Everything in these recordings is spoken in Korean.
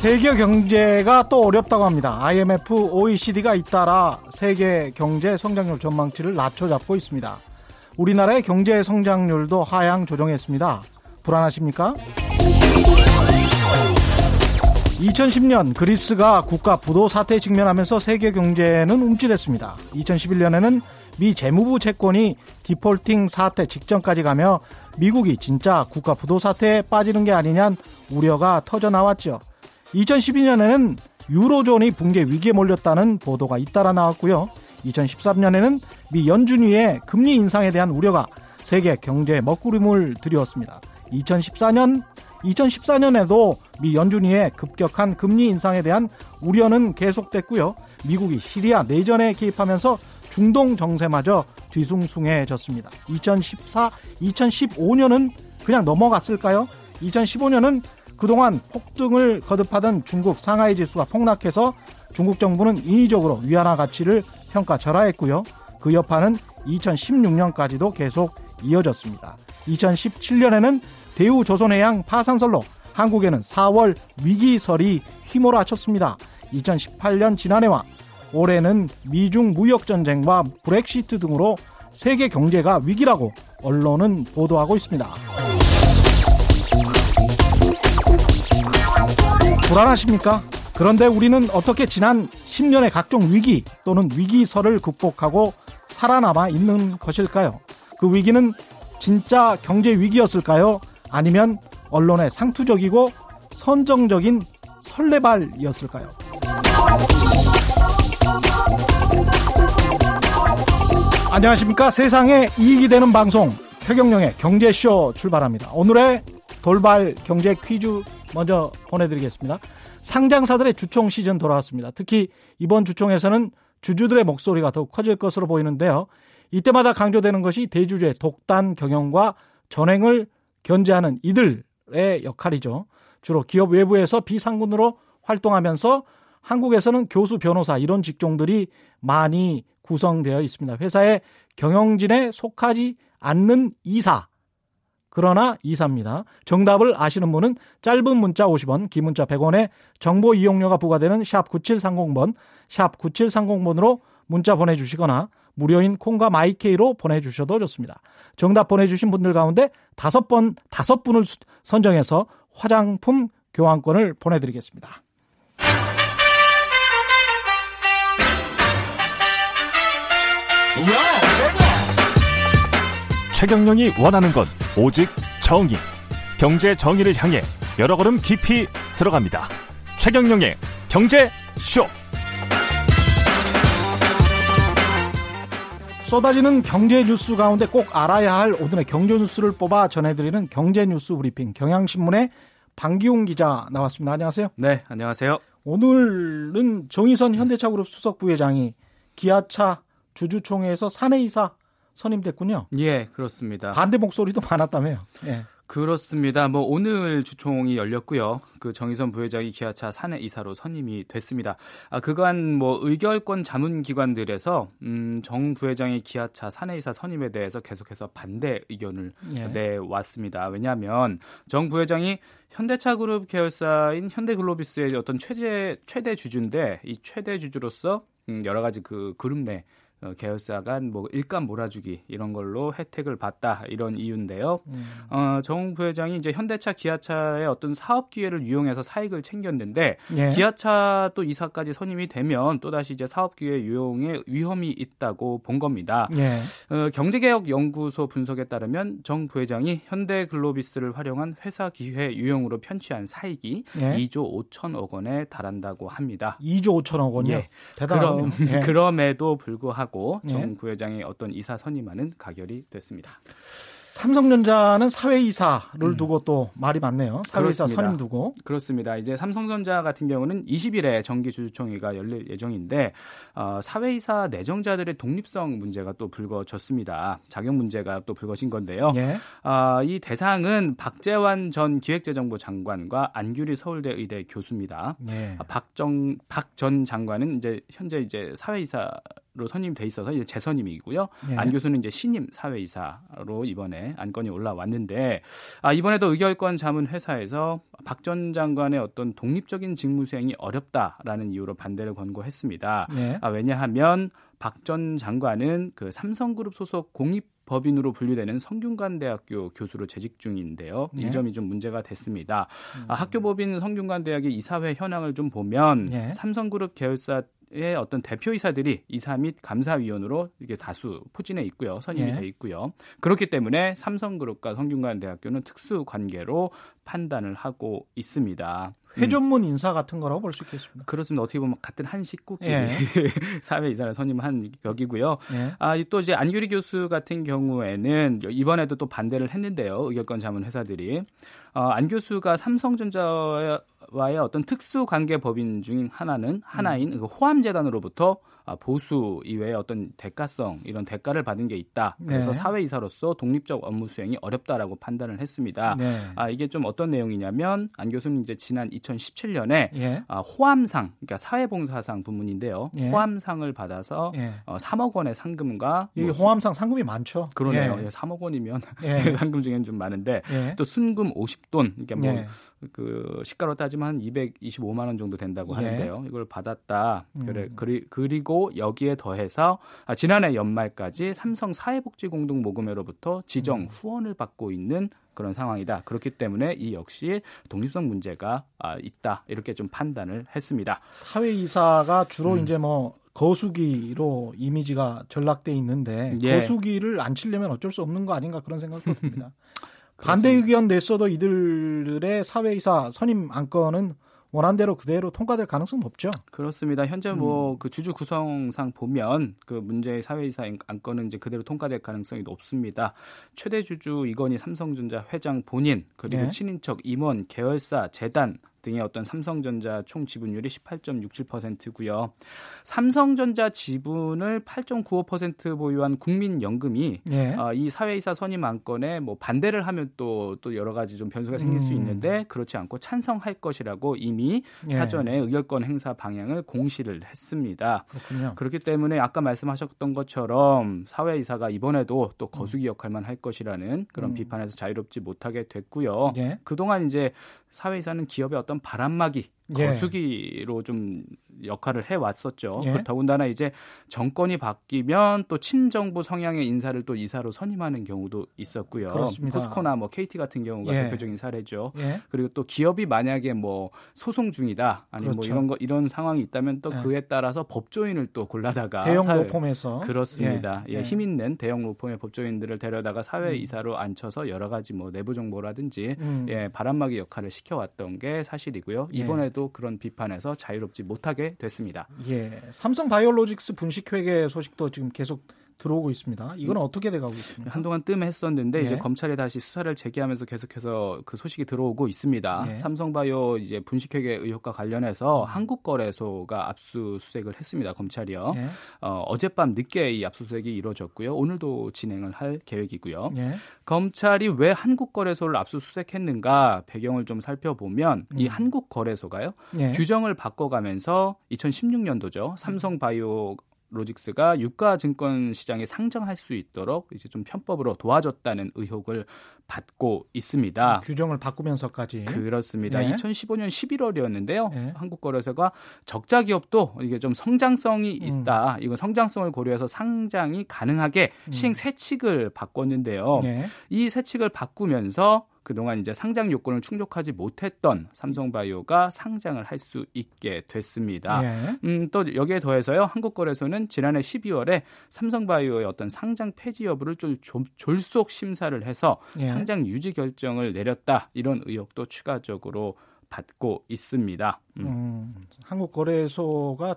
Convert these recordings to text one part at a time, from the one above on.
세계 경제가 또 어렵다고 합니다. IMF, OECD가 잇따라 세계 경제 성장률 전망치를 낮춰잡고 있습니다. 우리나라의 경제 성장률도 하향 조정했습니다. 불안하십니까? 2010년 그리스가 국가 부도 사태에 직면하면서 세계 경제는 움찔했습니다. 2011년에는 미 재무부 채권이 디폴팅 사태 직전까지 가며 미국이 진짜 국가 부도 사태에 빠지는 게 아니냐는 우려가 터져 나왔죠. 2012년에는 유로존이 붕괴 위기에 몰렸다는 보도가 잇따라 나왔고요. 2013년에는 미 연준위의 금리 인상에 대한 우려가 세계 경제에 먹구름을 들이웠습니다. 2014년 2014년에도 미 연준위의 급격한 금리 인상에 대한 우려는 계속됐고요. 미국이 시리아 내전에 개입하면서 중동 정세마저 뒤숭숭해졌습니다. 2014, 2015년은 그냥 넘어갔을까요? 2015년은 그동안 폭등을 거듭하던 중국 상하이 지수가 폭락해서 중국 정부는 인위적으로 위안화 가치를 평가 절하했고요. 그 여파는 2016년까지도 계속 이어졌습니다. 2017년에는 대우조선해양 파산설로 한국에는 4월 위기설이 휘몰아쳤습니다. 2018년 지난해와 올해는 미중 무역전쟁과 브렉시트 등으로 세계 경제가 위기라고 언론은 보도하고 있습니다. 불안하십니까? 그런데 우리는 어떻게 지난 10년의 각종 위기 또는 위기설을 극복하고 살아남아 있는 것일까요? 그 위기는 진짜 경제 위기였을까요? 아니면 언론의 상투적이고 선정적인 설레발이었을까요? 안녕하십니까? 세상에 이익이 되는 방송 최경령의 경제쇼 출발합니다. 오늘의 돌발 경제 퀴즈 먼저 보내드리겠습니다. 상장사들의 주총 시즌 돌아왔습니다. 특히 이번 주총에서는 주주들의 목소리가 더욱 커질 것으로 보이는데요. 이때마다 강조되는 것이 대주주의 독단 경영과 전횡을 견제하는 이들의 역할이죠. 주로 기업 외부에서 비상군으로 활동하면서 한국에서는 교수, 변호사 이런 직종들이 많이 구성되어 있습니다. 회사의 경영진에 속하지 않는 이사, 그러나 이사입니다. 정답을 아시는 분은 짧은 문자 50원, 긴 문자 100원에 정보 이용료가 부과되는 샵 9730번, 샵 9730번으로 문자 보내주시거나 무료인 콩과 마이케이로 보내주셔도 좋습니다. 정답 보내주신 분들 가운데 다섯 번, 다섯 분을 선정해서 화장품 교환권을 보내드리겠습니다. 최경령이 원하는 건 오직 정의. 경제 정의를 향해 여러 걸음 깊이 들어갑니다. 최경령의 경제 쇼. 쏟아지는 경제 뉴스 가운데 꼭 알아야 할 오늘의 경제 뉴스를 뽑아 전해드리는 경제 뉴스 브리핑 경향신문의 방기용 기자 나왔습니다. 안녕하세요. 네, 안녕하세요. 오늘은 정의선 현대차그룹 수석 부회장이 기아차 주주총회에서 사내이사 선임됐군요. 예, 그렇습니다. 반대 목소리도 많았다며요. 예. 그렇습니다. 뭐 오늘 주총이 열렸고요. 그 정의선 부회장이 기아차 사내 이사로 선임이 됐습니다. 아 그간 뭐 의결권 자문 기관들에서 음, 정 부회장의 기아차 사내 이사 선임에 대해서 계속해서 반대 의견을 예. 내왔습니다. 왜냐하면 정 부회장이 현대차 그룹 계열사인 현대글로비스의 어떤 최대 최대 주주인데 이 최대 주주로서 음, 여러 가지 그 그룹 내 어, 계열사 간뭐 일감 몰아주기 이런 걸로 혜택을 받다 이런 이유인데요. 음. 어, 정 부회장이 이제 현대차, 기아차의 어떤 사업 기회를 이용해서 사익을 챙겼는데 예. 기아차 또 이사까지 선임이 되면 또 다시 이제 사업 기회 유용에 위험이 있다고 본 겁니다. 예. 어, 경제개혁연구소 분석에 따르면 정 부회장이 현대글로비스를 활용한 회사 기회 유용으로 편취한 사익이 예. 2조 5천억 원에 달한다고 합니다. 2조 5천억 원이요? 예. 대단하네요. 그럼, 예. 그럼에도 불구하고 하고 정 예. 부회장의 어떤 이사 선임안은 가결이 됐습니다. 삼성전자는 사회이사를 음. 두고 또 말이 많네요. 사회이사 그렇습니다. 선임 두고. 그렇습니다. 이제 삼성전자 같은 경우는 20일에 정기주주총회가 열릴 예정인데 어, 사회이사 내정자들의 독립성 문제가 또 불거졌습니다. 자격 문제가 또 불거진 건데요. 예. 어, 이 대상은 박재환 전 기획재정부 장관과 안규리 서울대 의대 교수입니다. 예. 박정 박 전 장관은 이제 현재 이제 사회이사 로 선임돼 있어서 이제 재선임이고요. 예. 안 교수는 이제 신임 사회이사로 이번에 안건이 올라왔는데 아 이번에도 의결권 자문 회사에서 박 전 장관의 어떤 독립적인 직무 수행이 어렵다라는 이유로 반대를 권고했습니다. 예. 아 왜냐하면 박 전 장관은 그 삼성그룹 소속 공입 법인으로 분류되는 성균관대학교 교수로 재직 중인데요. 이 예. 점이 좀 문제가 됐습니다. 음. 아, 학교법인 성균관대학의 이사회 현황을 좀 보면 예. 삼성그룹 계열사 의 어떤 대표이사들이 이사 및 감사위원으로 이게 다수 포진해 있고요. 선임이 예. 돼 있고요. 그렇기 때문에 삼성그룹과 성균관대학교는 특수 관계로 판단을 하고 있습니다. 회전문 인사 같은 거라고 볼 수 있겠습니다. 그렇습니다. 어떻게 보면 같은 한 식구끼리 예. 사회 이사를 선임한 격이고요. 예. 아, 또 이제 안유리 교수 같은 경우에는 이번에도 또 반대를 했는데요. 의결권 자문 회사들이 어, 안 교수가 삼성전자와 의 어떤 특수 관계 법인 중 하나는 하나인 음. 그 호암 재단으로부터 아, 보수 이외에 어떤 대가성 이런 대가를 받은 게 있다. 그래서 네. 사회 이사로서 독립적 업무 수행이 어렵다라고 판단을 했습니다. 네. 아, 이게 좀 어떤 내용이냐면 안 교수는 이제 지난 2017년에 예. 아, 호암상 그러니까 사회봉사상 부문인데요. 예. 호암상을 받아서 예. 어, 3억 원의 상금과 이 뭐, 호암상 상금이 많죠. 그러네요. 예. 3억 예, 원이면 예. 상금 중에는 좀 많은데 예. 또 순금 50돈 그러니까 뭐 그 시가로 따지면 한 225만 원 정도 된다고 하는데요. 이걸 받았다. 그래 음. 그리, 그리고 여기에 더해서 아, 지난해 연말까지 삼성 사회복지공동 모금회로부터 지정 음. 후원을 받고 있는 그런 상황이다. 그렇기 때문에 이 역시 독립성 문제가 아, 있다. 이렇게 좀 판단을 했습니다. 사회 이사가 주로 음. 이제 뭐 거수기로 이미지가 전락돼 있는데 예. 거수기를 안 치려면 어쩔 수 없는 거 아닌가 그런 생각도 듭니다. 반대 의견 냈어도 이들의 사회이사 선임 안건은 원한대로 그대로 통과될 가능성은 높죠. 그렇습니다. 현재 뭐그 음. 주주 구성상 보면 그 문제의 사회이사 안건은 이제 그대로 통과될 가능성이 높습니다. 최대 주주 이건희 삼성전자 회장 본인 그리고 네. 친인척 임원 계열사 재단 등의 어떤 삼성전자 총 지분율이 18.67%고요. 삼성전자 지분을 8.95% 보유한 국민연금이 예. 어, 이 사회이사 선임 안건에 뭐 반대를 하면 또또 여러 가지 좀 변수가 생길 음. 수 있는데 그렇지 않고 찬성할 것이라고 이미 예. 사전에 의결권 행사 방향을 공시를 했습니다. 그렇군요. 그렇기 때문에 아까 말씀하셨던 것처럼 사회이사가 이번에도 또 거수기 역할만 할 것이라는 그런 음. 비판에서 자유롭지 못하게 됐고요. 예. 그동안 이제 사회이사는 기업의 어떤 바람막이 예. 거수기로 좀 역할을 해 왔었죠. 예. 더군다나 이제 정권이 바뀌면 또 친정부 성향의 인사를 또 이사로 선임하는 경우도 있었고요. 그렇습니다. 포스코나 뭐 KT 같은 경우가 예. 대표적인 사례죠. 예. 그리고 또 기업이 만약에 뭐 소송 중이다 아니면 뭐 그렇죠. 뭐 이런 거 이런 상황이 있다면 또 예. 그에 따라서 법조인을 또 골라다가 대형 로펌에서 그렇습니다. 예. 예. 힘 있는 대형 로펌의 법조인들을 데려다가 사회 음. 이사로 앉혀서 여러 가지 뭐 내부 정보라든지 음. 예, 바람막이 역할을 시켜왔던 게 사실이고요. 이번에도 그런 비판에서 자유롭지 못하게 됐습니다. 예, 삼성 바이오로직스 분식회계 소식도 지금 계속 들어오고 있습니다. 이건 음. 어떻게 돼가고 있습니까? 한동안 뜸했었는데 네. 이제 검찰이 다시 수사를 재개하면서 계속해서 그 소식이 들어오고 있습니다. 네. 삼성바이오 이제 분식회계 의혹과 관련해서 음. 한국거래소가 압수수색을 했습니다. 검찰이요. 네. 어, 어젯밤 늦게 이 압수수색이 이루어졌고요. 오늘도 진행을 할 계획이고요. 네. 검찰이 왜 한국거래소를 압수수색했는가 배경을 좀 살펴보면 음. 이 한국거래소가요 네. 규정을 바꿔가면서 2016년도죠 삼성바이오 로직스가 유가 증권 시장에 상장할 수 있도록 이제 좀 편법으로 도와줬다는 의혹을 받고 있습니다. 그 규정을 바꾸면서까지 그렇습니다. 네. 2015년 11월이었는데요. 네. 한국거래소가 적자 기업도 이게 좀 성장성이 음. 있다. 음. 이거 성장성을 고려해서 상장이 가능하게 음. 시행 세칙을 바꿨는데요. 네. 이 세칙을 바꾸면서 그동안 이제 상장 요건을 충족하지 못했던 삼성바이오가 상장을 할 수 있게 됐습니다. 예. 음, 또 여기에 더해서요. 한국거래소는 지난해 12월에 삼성바이오의 어떤 상장 폐지 여부를 좀 졸속 심사를 해서 예. 상장 유지 결정을 내렸다. 이런 의혹도 추가적으로 받고 있습니다. 음. 음, 한국거래소가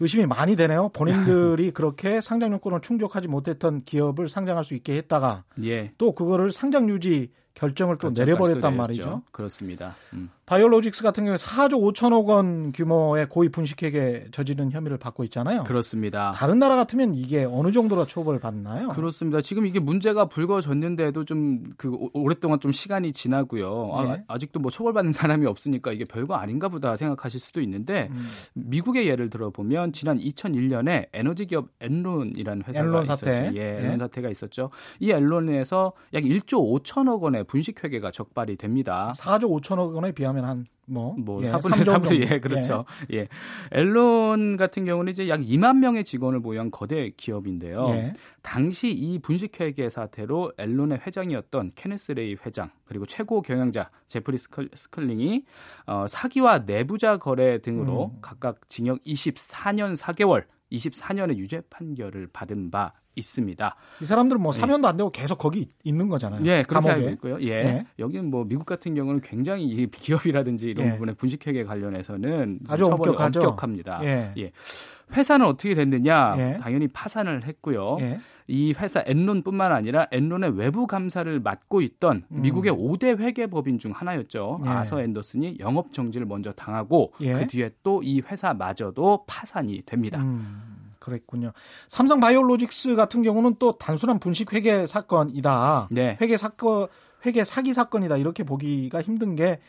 의심이 많이 되네요. 본인들이 그렇게 상장 요건을 충족하지 못했던 기업을 상장할 수 있게 했다가 예. 또 그거를 상장 유지 결정을 또 내려버렸단 말이죠. 그렇습니다. 음. 바이오로직스 같은 경우에 4조 5천억 원 규모의 고의 분식회계 저지른 혐의를 받고 있잖아요. 그렇습니다. 다른 나라 같으면 이게 어느 정도로 처벌 받나요? 그렇습니다. 지금 이게 문제가 불거졌는데도 좀 그 오랫동안 좀 시간이 지나고요. 네. 아직도 뭐 처벌받는 사람이 없으니까 이게 별거 아닌가 보다 생각하실 수도 있는데 음. 미국의 예를 들어보면 지난 2001년에 에너지 기업 엔론이라는 회사가 엔론 사태. 예, 네. 엔론 사태가 있었죠. 이 엔론에서 약 1조 5천억 원의 분식회계가 적발이 됩니다. 4조 5천억 원에 비하면 한 뭐, 뭐 예, 4분의 3분 예, 그렇죠. 예. 예. 엔론 같은 경우는 이제 약 2만 명의 직원을 보유한 거대 기업인데요. 예. 당시 이 분식회계 사태로 엔론의 회장이었던 케네스 레이 회장 그리고 최고 경영자 제프리 스킬링이 어, 사기와 내부자 거래 등으로 음. 각각 징역 24년 4개월 24년의 유죄 판결을 받은 바 있습니다. 이 사람들은 뭐 사면도 안 되고 계속 거기 있는 거잖아요. 예, 그렇게 감옥에. 알고 있고요. 예. 예. 여기는 뭐 미국 같은 경우는 굉장히 기업이라든지 이런 예. 부분에 분식회계 관련해서는 아주 엄격하죠. 엄격합니다. 예. 예. 회사는 어떻게 됐느냐? 예. 당연히 파산을 했고요. 예. 이 회사 엔론뿐만 아니라 엔론의 외부 감사를 맡고 있던 음. 미국의 음. 5대 회계법인 중 하나였죠. 예. 아서 앤더슨이 영업 정지를 먼저 당하고 그 뒤에 또 이 회사마저도 파산이 됩니다. 음. 그랬군요. 삼성 바이오로직스 같은 경우는 또 단순한 분식 회계 사건이다. 네. 회계 사건 회계 사기 사건이다. 이렇게 보기가 힘든 게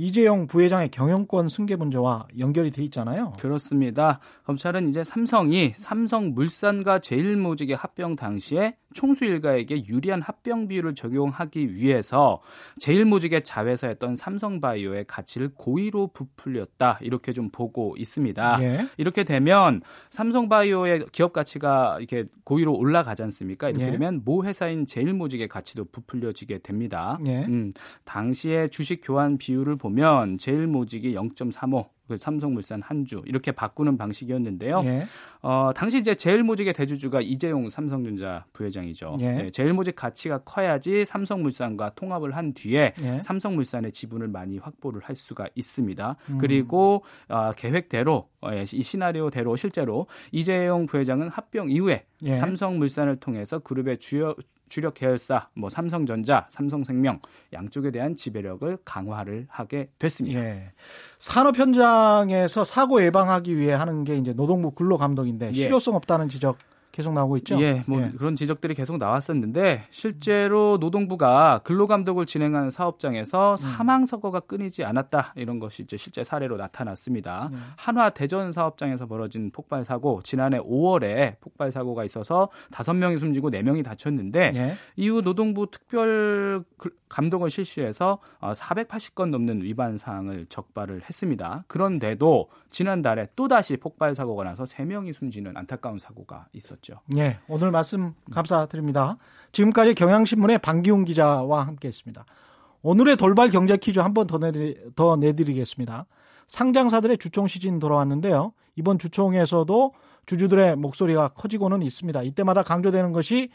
이재용 부회장의 경영권 승계 문제와 연결이 돼 있잖아요. 그렇습니다. 검찰은 이제 삼성이 삼성물산과 제일모직의 합병 당시에 총수 일가에게 유리한 합병 비율을 적용하기 위해서 제일모직의 자회사였던 삼성바이오의 가치를 고의로 부풀렸다 이렇게 좀 보고 있습니다. 예. 이렇게 되면 삼성바이오의 기업 가치가 이렇게 고의로 올라가지 않습니까? 이렇게 예. 되면 모 회사인 제일모직의 가치도 부풀려지게 됩니다. 예. 음, 당시에 주식 교환 비율을 보면 제일모직이 0.35, 그 삼성물산 한주 이렇게 바꾸는 방식이었는데요. 예. 어, 당시 이제 제일모직의 대주주가 이재용 삼성전자 부회장이죠. 예. 네, 제일모직 가치가 커야지 삼성물산과 통합을 한 뒤에 예. 삼성물산의 지분을 많이 확보를 할 수가 있습니다. 음. 그리고 어, 계획대로 어, 예, 이 시나리오대로 실제로 이재용 부회장은 합병 이후에 예. 삼성물산을 통해서 그룹의 주요 주력 계열사 뭐 삼성전자, 삼성생명 양쪽에 대한 지배력을 강화를 하게 됐습니다. 예. 산업 현장에서 사고 예방하기 위해 하는 게 이제 노동부 근로 감독인데 예. 실효성 없다는 지적 계속 나오고 있죠. 예, 뭐 예. 그런 지적들이 계속 나왔었는데 실제로 노동부가 근로 감독을 진행하는 사업장에서 음. 사망 사고가 끊이지 않았다 이런 것이 이제 실제 사례로 나타났습니다. 음. 한화 대전 사업장에서 벌어진 폭발 사고 지난해 5월에 폭발 사고가 있어서 5명이 숨지고 4명이 다쳤는데 예. 이후 노동부 특별 감독을 실시해서 480건 어, 넘는 위반 사항을 적발을 했습니다. 그런데도 지난달에 또 다시 폭발 사고가 나서 3명이 숨지는 안타까운 사고가 있었죠. 네, 오늘 말씀 감사드립니다. 지금까지 경향신문의 방기훈 기자와 함께했습니다. 오늘의 돌발 경제 퀴즈 한 번 더 내드리, 더 내드리겠습니다. 상장사들의 주총 시즌 돌아왔는데요. 이번 주총에서도 주주들의 목소리가 커지고는 있습니다. 이때마다 강조되는 것이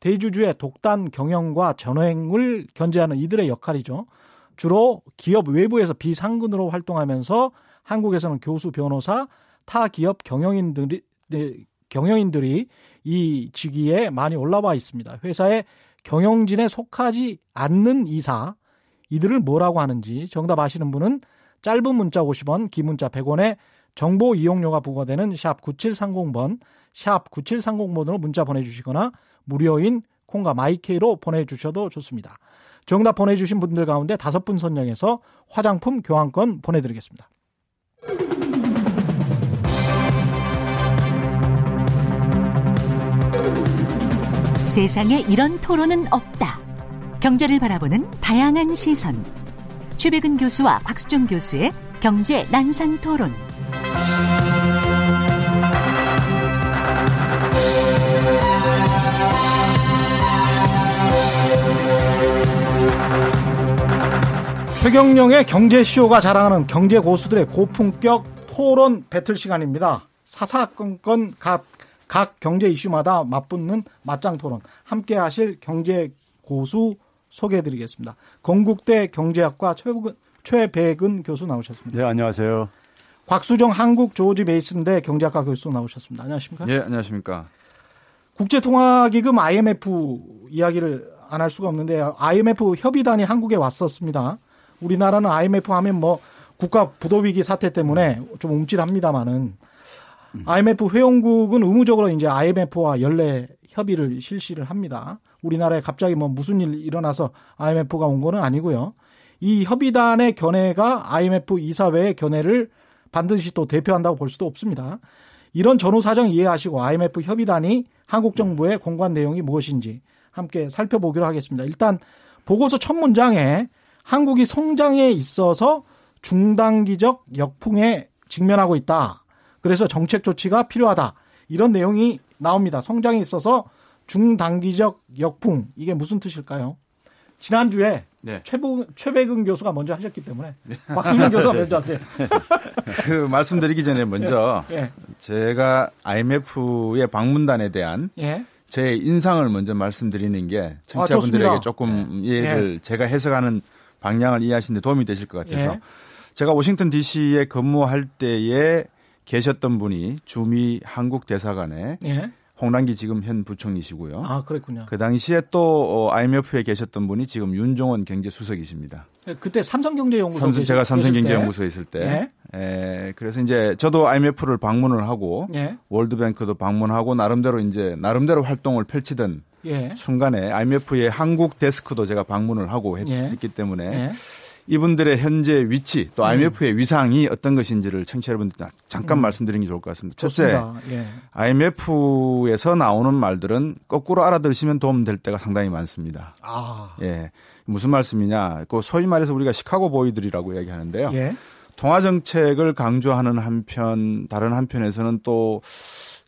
대주주의 독단 경영과 전횡을 견제하는 이들의 역할이죠. 주로 기업 외부에서 비상근으로 활동하면서 한국에서는 교수, 변호사, 타 기업 경영인들이 네, 경영인들이 이 직위에 많이 올라와 있습니다. 회사의 경영진에 속하지 않는 이사 이들을 뭐라고 하는지 정답 아시는 분은 짧은 문자 50원, 긴 문자 100원에 정보 이용료가 부과되는 샵 9730번, 샵 9730번으로 문자 보내주시거나 무료인 콩과 마이케이로 보내주셔도 좋습니다. 정답 보내주신 분들 가운데 다섯 분 선정해서 화장품 교환권 보내드리겠습니다. 세상에 이런 토론은 없다. 경제를 바라보는 다양한 시선. 최백은 교수와 곽수종 교수의 경제 난상 토론. 최경령의 경제쇼가 자랑하는 경제 고수들의 고품격 토론 배틀 시간입니다. 사사건건 각, 각 경제 이슈마다 맞붙는 맞짱 토론 함께 하실 경제 고수 소개해 드리겠습니다. 건국대 경제학과 최백은, 최백은 교수 나오셨습니다. 네, 안녕하세요. 곽수정 한국 조지 메이슨대 경제학과 교수 나오셨습니다. 안녕하십니까? 네, 안녕하십니까? 국제통화기금 IMF 이야기를 안 할 수가 없는데 IMF 협의단이 한국에 왔었습니다. 우리나라는 IMF 하면 뭐 국가 부도 위기 사태 때문에 좀 움찔합니다만은 IMF 회원국은 의무적으로 이제 IMF와 연례 협의를 실시를 합니다. 우리나라에 갑자기 뭐 무슨 일 일어나서 IMF가 온 거는 아니고요. 이 협의단의 견해가 IMF 이사회의 견해를 반드시 또 대표한다고 볼 수도 없습니다. 이런 전후 사정 이해하시고 IMF 협의단이 한국 정부의 공관 내용이 무엇인지 함께 살펴보기로 하겠습니다. 일단 보고서 첫 문장에 한국이 성장에 있어서 중단기적 역풍에 직면하고 있다. 그래서 정책 조치가 필요하다. 이런 내용이 나옵니다. 성장에 있어서 중단기적 역풍. 이게 무슨 뜻일까요? 지난주에 네. 최부, 최백은 교수가 먼저 하셨기 때문에 박수민 교수가 먼저 하세요. 그 말씀드리기 전에 먼저 예. 예. 제가 IMF의 방문단에 대한 예. 제 인상을 먼저 말씀드리는 게 청취자분들에게 아, 조금 예. 제가 해석하는 방향을 이해하시는 데 도움이 되실 것 같아서 예. 제가 워싱턴 DC에 근무할 때에 계셨던 분이 주미 한국 대사관에 예. 홍남기 지금 현 부총리시고요. 아, 그랬군요. 그 당시에 또 IMF에 어, 계셨던 분이 지금 윤종원 경제수석이십니다. 네, 그때 삼성경제연구소 삼성, 제가 삼성경제연구소에 있을 때. 예. 에, 그래서 이제 저도 IMF를 방문을 하고 예. 월드뱅크도 방문하고 나름대로 이제 나름대로 활동을 펼치던 예. 순간에 IMF의 한국 데스크도 제가 방문을 하고 했, 예. 기 때문에 예. 이분들의 현재 위치 또 IMF의 음. 위상이 어떤 것인지를 청취자 여러분들 잠깐 음. 말씀드리는 게 좋을 것 같습니다. 첫째, 예. IMF에서 나오는 말들은 거꾸로 알아들으시면 도움될 때가 상당히 많습니다. 아. 예. 무슨 말씀이냐? 그 소위 말해서 우리가 시카고 보이들이라고 이야기하는데요. 예. 통화 정책을 강조하는 한편 다른 한편에서는 또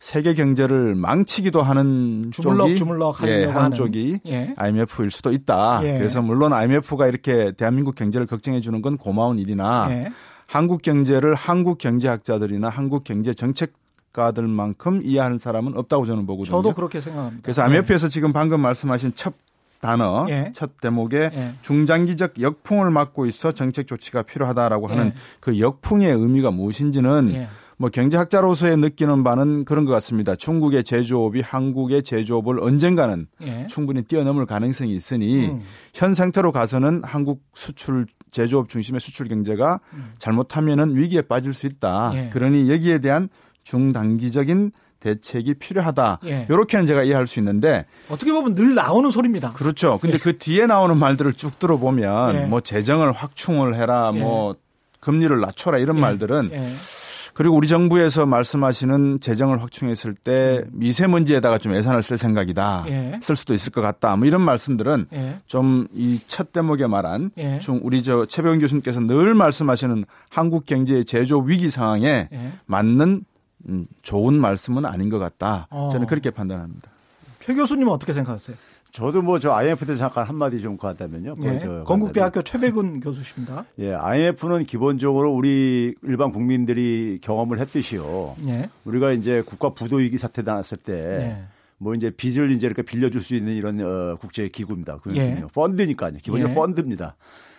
세계 경제를 망치기도 하는 주물럭 쪽이 주물럭 예, 하는 하는. 쪽이 예. IMF일 수도 있다. 예. 그래서 물론 IMF가 이렇게 대한민국 경제를 걱정해 주는 건 고마운 일이나 예. 한국 경제를 한국 경제학자들이나 한국 경제 정책 가들만큼 이해하는 사람은 없다고 저는 보거든요. 저도 그렇게 생각합니다. 그래서 IMF에서 지금 방금 말씀하신 첫 단어 예. 첫 대목에 예. 중장기적 역풍을 맞고 있어 정책 조치가 필요하다라고 하는 예. 그 역풍의 의미가 무엇인지는 뭐 경제학자로서의 느끼는 바는 그런 것 같습니다. 중국의 제조업이 한국의 제조업을 언젠가는 예. 충분히 뛰어넘을 가능성이 있으니 음. 현 상태로 가서는 한국 수출 제조업 중심의 수출 경제가 음. 잘못하면은 위기에 빠질 수 있다. 예. 그러니 여기에 대한 중단기적인 대책이 필요하다. 예. 이렇게는 제가 이해할 수 있는데 어떻게 보면 늘 나오는 소리입니다. 그렇죠. 근데 예. 그 뒤에 나오는 말들을 쭉 들어보면 예. 뭐 재정을 확충을 해라, 뭐 예. 금리를 낮춰라 이런 말들은 그리고 우리 정부에서 말씀하시는 재정을 확충했을 때 미세먼지에다가 좀 예산을 쓸 생각이다. 예. 쓸 수도 있을 것 같다. 뭐 이런 말씀들은 예. 좀이 첫 대목에 말한 예. 중 우리 저 최병훈 교수님께서 늘 말씀하시는 한국 경제의 제조 위기 상황에 예. 맞는 음, 좋은 말씀은 아닌 것 같다. 어. 저는 그렇게 판단합니다. 최 교수님은 어떻게 생각하세요? 저도 뭐 저 IMF 때 잠깐 한마디 좀 하다면요. 예, 건국대학교 최백운 교수십니다. 예, IMF는 기본적으로 우리 일반 국민들이 경험을 했듯이요. 예. 우리가 이제 국가 부도 위기 사태 나왔을 때. 예. 뭐 이제 빚을 이제 이렇게 빌려줄 수 있는 이런 어, 국제 기구입니다. 그거든요. 예. 펀드니까요. 기본적으로 예. 펀드입니다.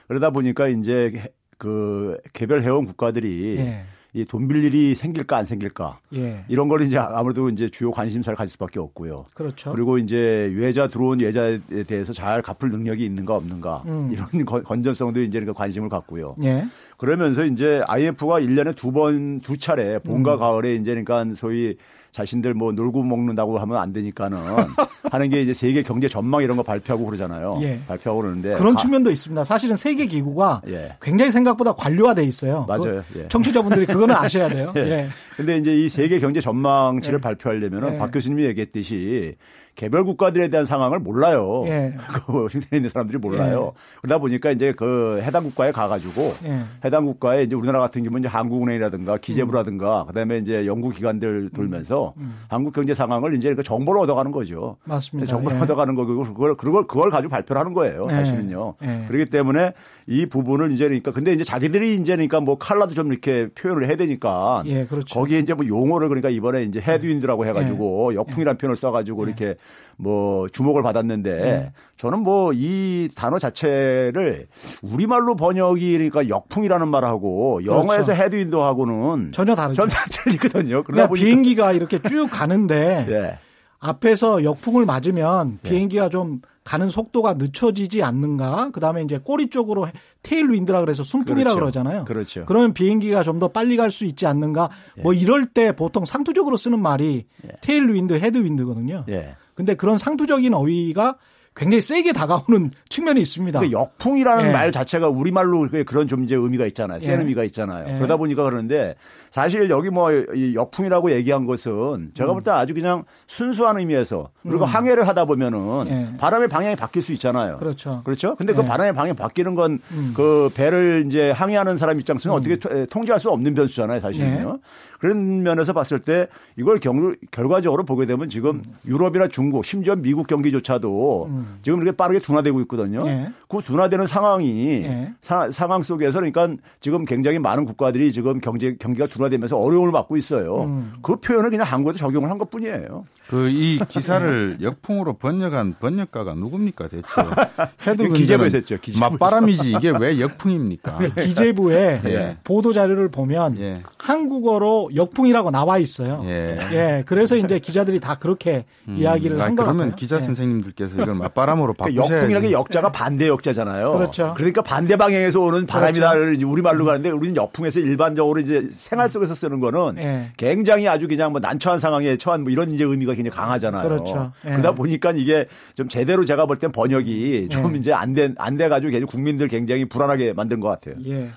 그러다 보니까 이제 그 개별 회원 국가들이 예. 이돈 빌 일이 생길까 안 생길까 예. 이런 걸 이제 아무래도 이제 주요 관심사를 가질 수밖에 없고요. 그렇죠. 그리고 이제 외자 들어온 예자에 대해서 잘 갚을 능력이 있는가 없는가 음. 이런 건전성도 이제 그러니까 관심을 갖고요. 예. 그러면서 이제 IMF가 1년에 두 번, 두 차례 봄과 음. 가을에 이제 그러니까 소위 자신들 뭐 놀고 먹는다고 하면 안 되니까는 하는 게 이제 세계 경제 전망 이런 거 발표하고 그러잖아요. 예. 발표하고 그러는데 그런 가. 측면도 있습니다. 사실은 세계 기구가 예. 굉장히 생각보다 관료화돼 있어요. 맞아요. 예. 청취자분들이 그거는 아셔야 돼요. 예. 예. 근데 이제 이 세계 경제 전망치를 예. 발표하려면은 예. 박 교수님이 얘기했듯이 개별 국가들에 대한 상황을 몰라요. 예. 그 워싱턴에 있는 사람들이 몰라요. 예. 그러다 보니까 이제 그 해당 국가에 가가지고 예. 해당 국가에 이제 우리나라 같은 경우는 이제 한국은행이라든가 기재부라든가 음. 그다음에 이제 연구 기관들 돌면서 음. 음. 한국 경제 상황을 이제 그 정보를 얻어가는 거죠. 맞습니다. 정보를 예. 얻어가는 거고 그걸 그걸 그걸 가지고 발표를 하는 거예요. 예. 사실은요. 예. 그렇기 때문에 이 부분을 이제 그러니까 근데 이제 자기들이 이제 그러니까 뭐 칼라도 좀 이렇게 표현을 해야 되니까 그렇죠. 거기에 이제 뭐 용어를 그러니까 이번에 이제 헤드윈드라고 해가지고 역풍이라는 표현을 써가지고 이렇게 뭐 주목을 받았는데 네. 저는 뭐 이 단어 자체를 우리말로 번역이 그러니까 역풍이라는 말하고 영어에서 그렇죠. 헤드윈도하고는 전혀 다르죠. 전혀 틀리거든요. 그러다 보니까 비행기가 이렇게 쭉 가는데 네. 앞에서 역풍을 맞으면 네. 비행기가 좀 가는 속도가 늦춰지지 않는가? 그다음에 이제 꼬리 쪽으로 tail wind라 그래서 순풍이라 그렇죠. 그러잖아요. 그렇죠. 그러면 비행기가 좀 더 빨리 갈 수 있지 않는가? 예. 뭐 이럴 때 보통 상투적으로 쓰는 말이 예. tail wind, head wind거든요. 예. 근데 그런 상투적인 어휘가 굉장히 세게 다가오는 측면이 있습니다. 그 역풍이라는 예. 말 자체가 우리말로 그런 좀 이제 의미가 있잖아요. 센 예. 의미가 있잖아요. 예. 그러다 보니까 그러는데 사실 여기 뭐 역풍이라고 얘기한 것은 제가 음. 볼때 아주 그냥 순수한 의미에서 그리고 음. 항해를 하다 보면은 예. 바람의 방향이 바뀔 수 있잖아요. 그렇죠. 그렇죠. 근데 그 예. 바람의 방향이 바뀌는 건그 음. 배를 이제 항해하는 사람 입장에서는 음. 어떻게 통제할 수 없는 변수잖아요. 사실은요. 예. 그런 면에서 봤을 때 이걸 경, 결과적으로 보게 되면 지금 유럽이나 중국 심지어 미국 경기조차도 음. 지금 이렇게 빠르게 둔화되고 있거든요. 예. 그 둔화되는 상황이 예. 사, 상황 속에서 그러니까 지금 굉장히 많은 국가들이 지금 경제 경기가 둔화되면서 어려움을 받고 있어요. 음. 그 표현을 그냥 한국에도 적용을 한 것뿐이에요. 그 이 기사를 역풍으로 번역한 번역가가 누굽니까 대체? 해도 기재부에서 했죠. 맞바람이지 이게 왜 역풍입니까? 기재부의 예. 보도 자료를 보면 예. 한국어로 역풍이라고 나와 있어요. 예. 예. 그래서 이제 기자들이 다 그렇게 음. 이야기를 한것 같아요. 그러면 기자 예. 선생님들께서 이걸 맞바람으로. 그러니까 역풍이라는 게 역자가 반대 역자잖아요. 그렇죠. 그러니까 반대 방향에서 오는 바람이다 그렇죠. 우리 말로 가는데 우리는 역풍에서 일반적으로 이제 생활 속에서 쓰는 거는 예. 굉장히 아주 그냥 뭐 난처한 상황에 처한 뭐 이런 이제 의미가 굉장히 강하잖아요. 그렇죠. 예. 그러다 보니까 이게 좀 제대로 제가 볼 땐 번역이 좀 예. 이제 안돼안돼 가지고 국민들 굉장히 불안하게 만든 것 같아요. 예.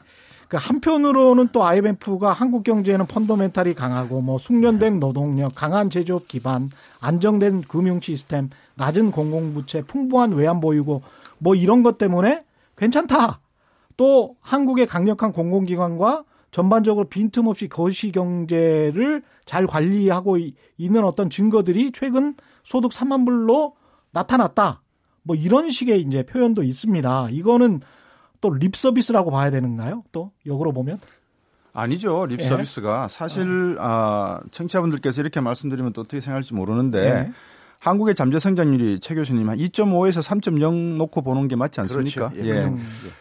그 한편으로는 또 IMF가 한국 경제에는 펀더멘탈이 강하고 뭐 숙련된 노동력, 강한 제조업 기반, 안정된 금융 시스템, 낮은 공공부채, 풍부한 외환 보유고 뭐 이런 것 때문에 괜찮다. 또 한국의 강력한 공공기관과 전반적으로 빈틈없이 거시 경제를 잘 관리하고 있는 어떤 증거들이 최근 소득 3만 불로 나타났다. 뭐 이런 식의 이제 표현도 있습니다. 이거는 또 립 서비스라고 봐야 되는가요? 또 역으로 보면? 아니죠. 립 예. 서비스가 사실 아, 청취자분들께서 이렇게 말씀드리면 또 어떻게 생각할지 모르는데 예. 한국의 잠재 성장률이 최 교수님 한 2.5에서 3.0 놓고 보는 게 맞지 않습니까? 그렇죠. 예. 예. 음.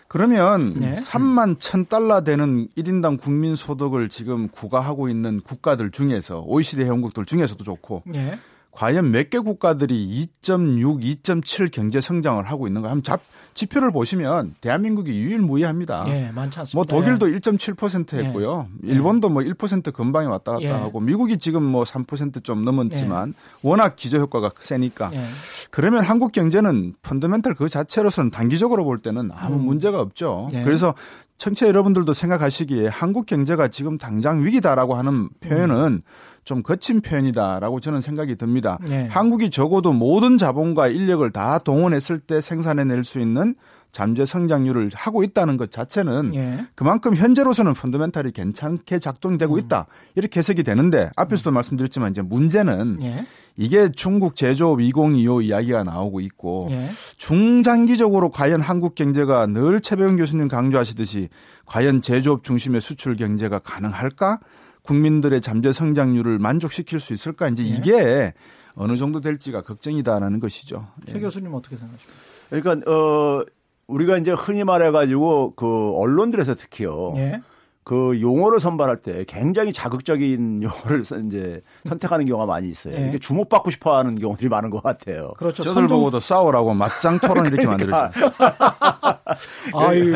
그러면 예. 3만 1천 달러 되는 1인당 국민 소득을 지금 구가하고 있는 국가들 중에서 OECD 회원국들 중에서도 좋고 예. 과연 몇 개 국가들이 2.6, 2.7 경제 성장을 하고 있는가 하면 잡 지표를 보시면 대한민국이 유일무이합니다. 예, 많지 않습니다. 뭐 독일도 예. 1.7% 했고요. 예. 일본도 뭐 1% 금방에 왔다 갔다 예. 하고 미국이 지금 뭐 3%좀 넘었지만 예. 워낙 기저 효과가 세니까 예. 그러면 한국 경제는 펀더멘털 그 자체로서는 단기적으로 볼 때는 아무 음. 문제가 없죠. 예. 그래서 청취자 여러분들도 생각하시기에 한국 경제가 지금 당장 위기다라고 하는 표현은 음. 좀 거친 표현이다라고 저는 생각이 듭니다. 네. 한국이 적어도 모든 자본과 인력을 다 동원했을 때 생산해낼 수 있는 잠재 성장률을 하고 있다는 것 자체는 예. 그만큼 현재로서는 펀더멘탈이 괜찮게 작동되고 음. 있다. 이렇게 해석이 되는데 앞에서도 음. 말씀드렸지만 이제 문제는 예. 이게 중국 제조업 2025 이야기가 나오고 있고 예. 중장기적으로 과연 한국 경제가 늘 최배영 교수님 강조하시듯이 과연 제조업 중심의 수출 경제가 가능할까? 국민들의 잠재 성장률을 만족시킬 수 있을까? 이제 예. 이게 어느 정도 될지가 걱정이다라는 것이죠. 최 예. 교수님 어떻게 생각하십니까? 그러니까 어 우리가 이제 흔히 말해 가지고 그 언론들에서 특히요. 예. 그 용어를 선발할 때 굉장히 자극적인 용어를 이제 선택하는 경우가 많이 있어요. 예. 이게 주목받고 싶어 하는 경우들이 많은 것 같아요. 그렇죠. 저들 선동... 보고도 싸우라고 맞짱 토론 이렇게 그러니까. 만들었죠. 아유.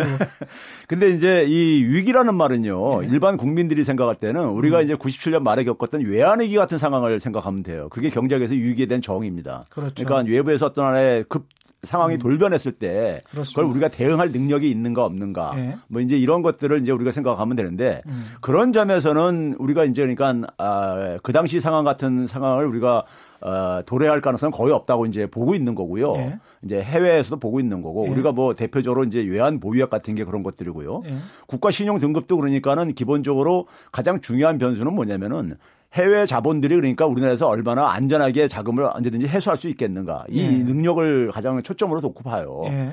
근데 이제 이 위기라는 말은요. 예. 일반 국민들이 생각할 때는 우리가 음. 이제 97년 말에 겪었던 외환위기 같은 상황을 생각하면 돼요. 그게 경제학에서 위기에 대한 정의입니다. 그렇죠. 그러니까 외부에서 어떤 하나의 급 상황이 음. 돌변했을 때 그렇습니다. 그걸 우리가 대응할 능력이 있는가 없는가 네. 뭐 이제 이런 것들을 이제 우리가 생각하면 되는데 음. 그런 점에서는 우리가 이제 그러니까 아, 그 당시 상황 같은 상황을 우리가 어, 도래할 가능성은 거의 없다고 이제 보고 있는 거고요. 네. 이제 해외에서도 보고 있는 거고 네. 우리가 뭐 대표적으로 이제 외환 보유액 같은 게 그런 것들이고요. 국가 신용 등급도 그러니까는 기본적으로 가장 중요한 변수는 뭐냐면은 해외 자본들이 그러니까 우리나라에서 얼마나 안전하게 자금을 언제든지 회수할 수 있겠는가 이 예. 능력을 가장 초점으로 놓고 봐요. 예.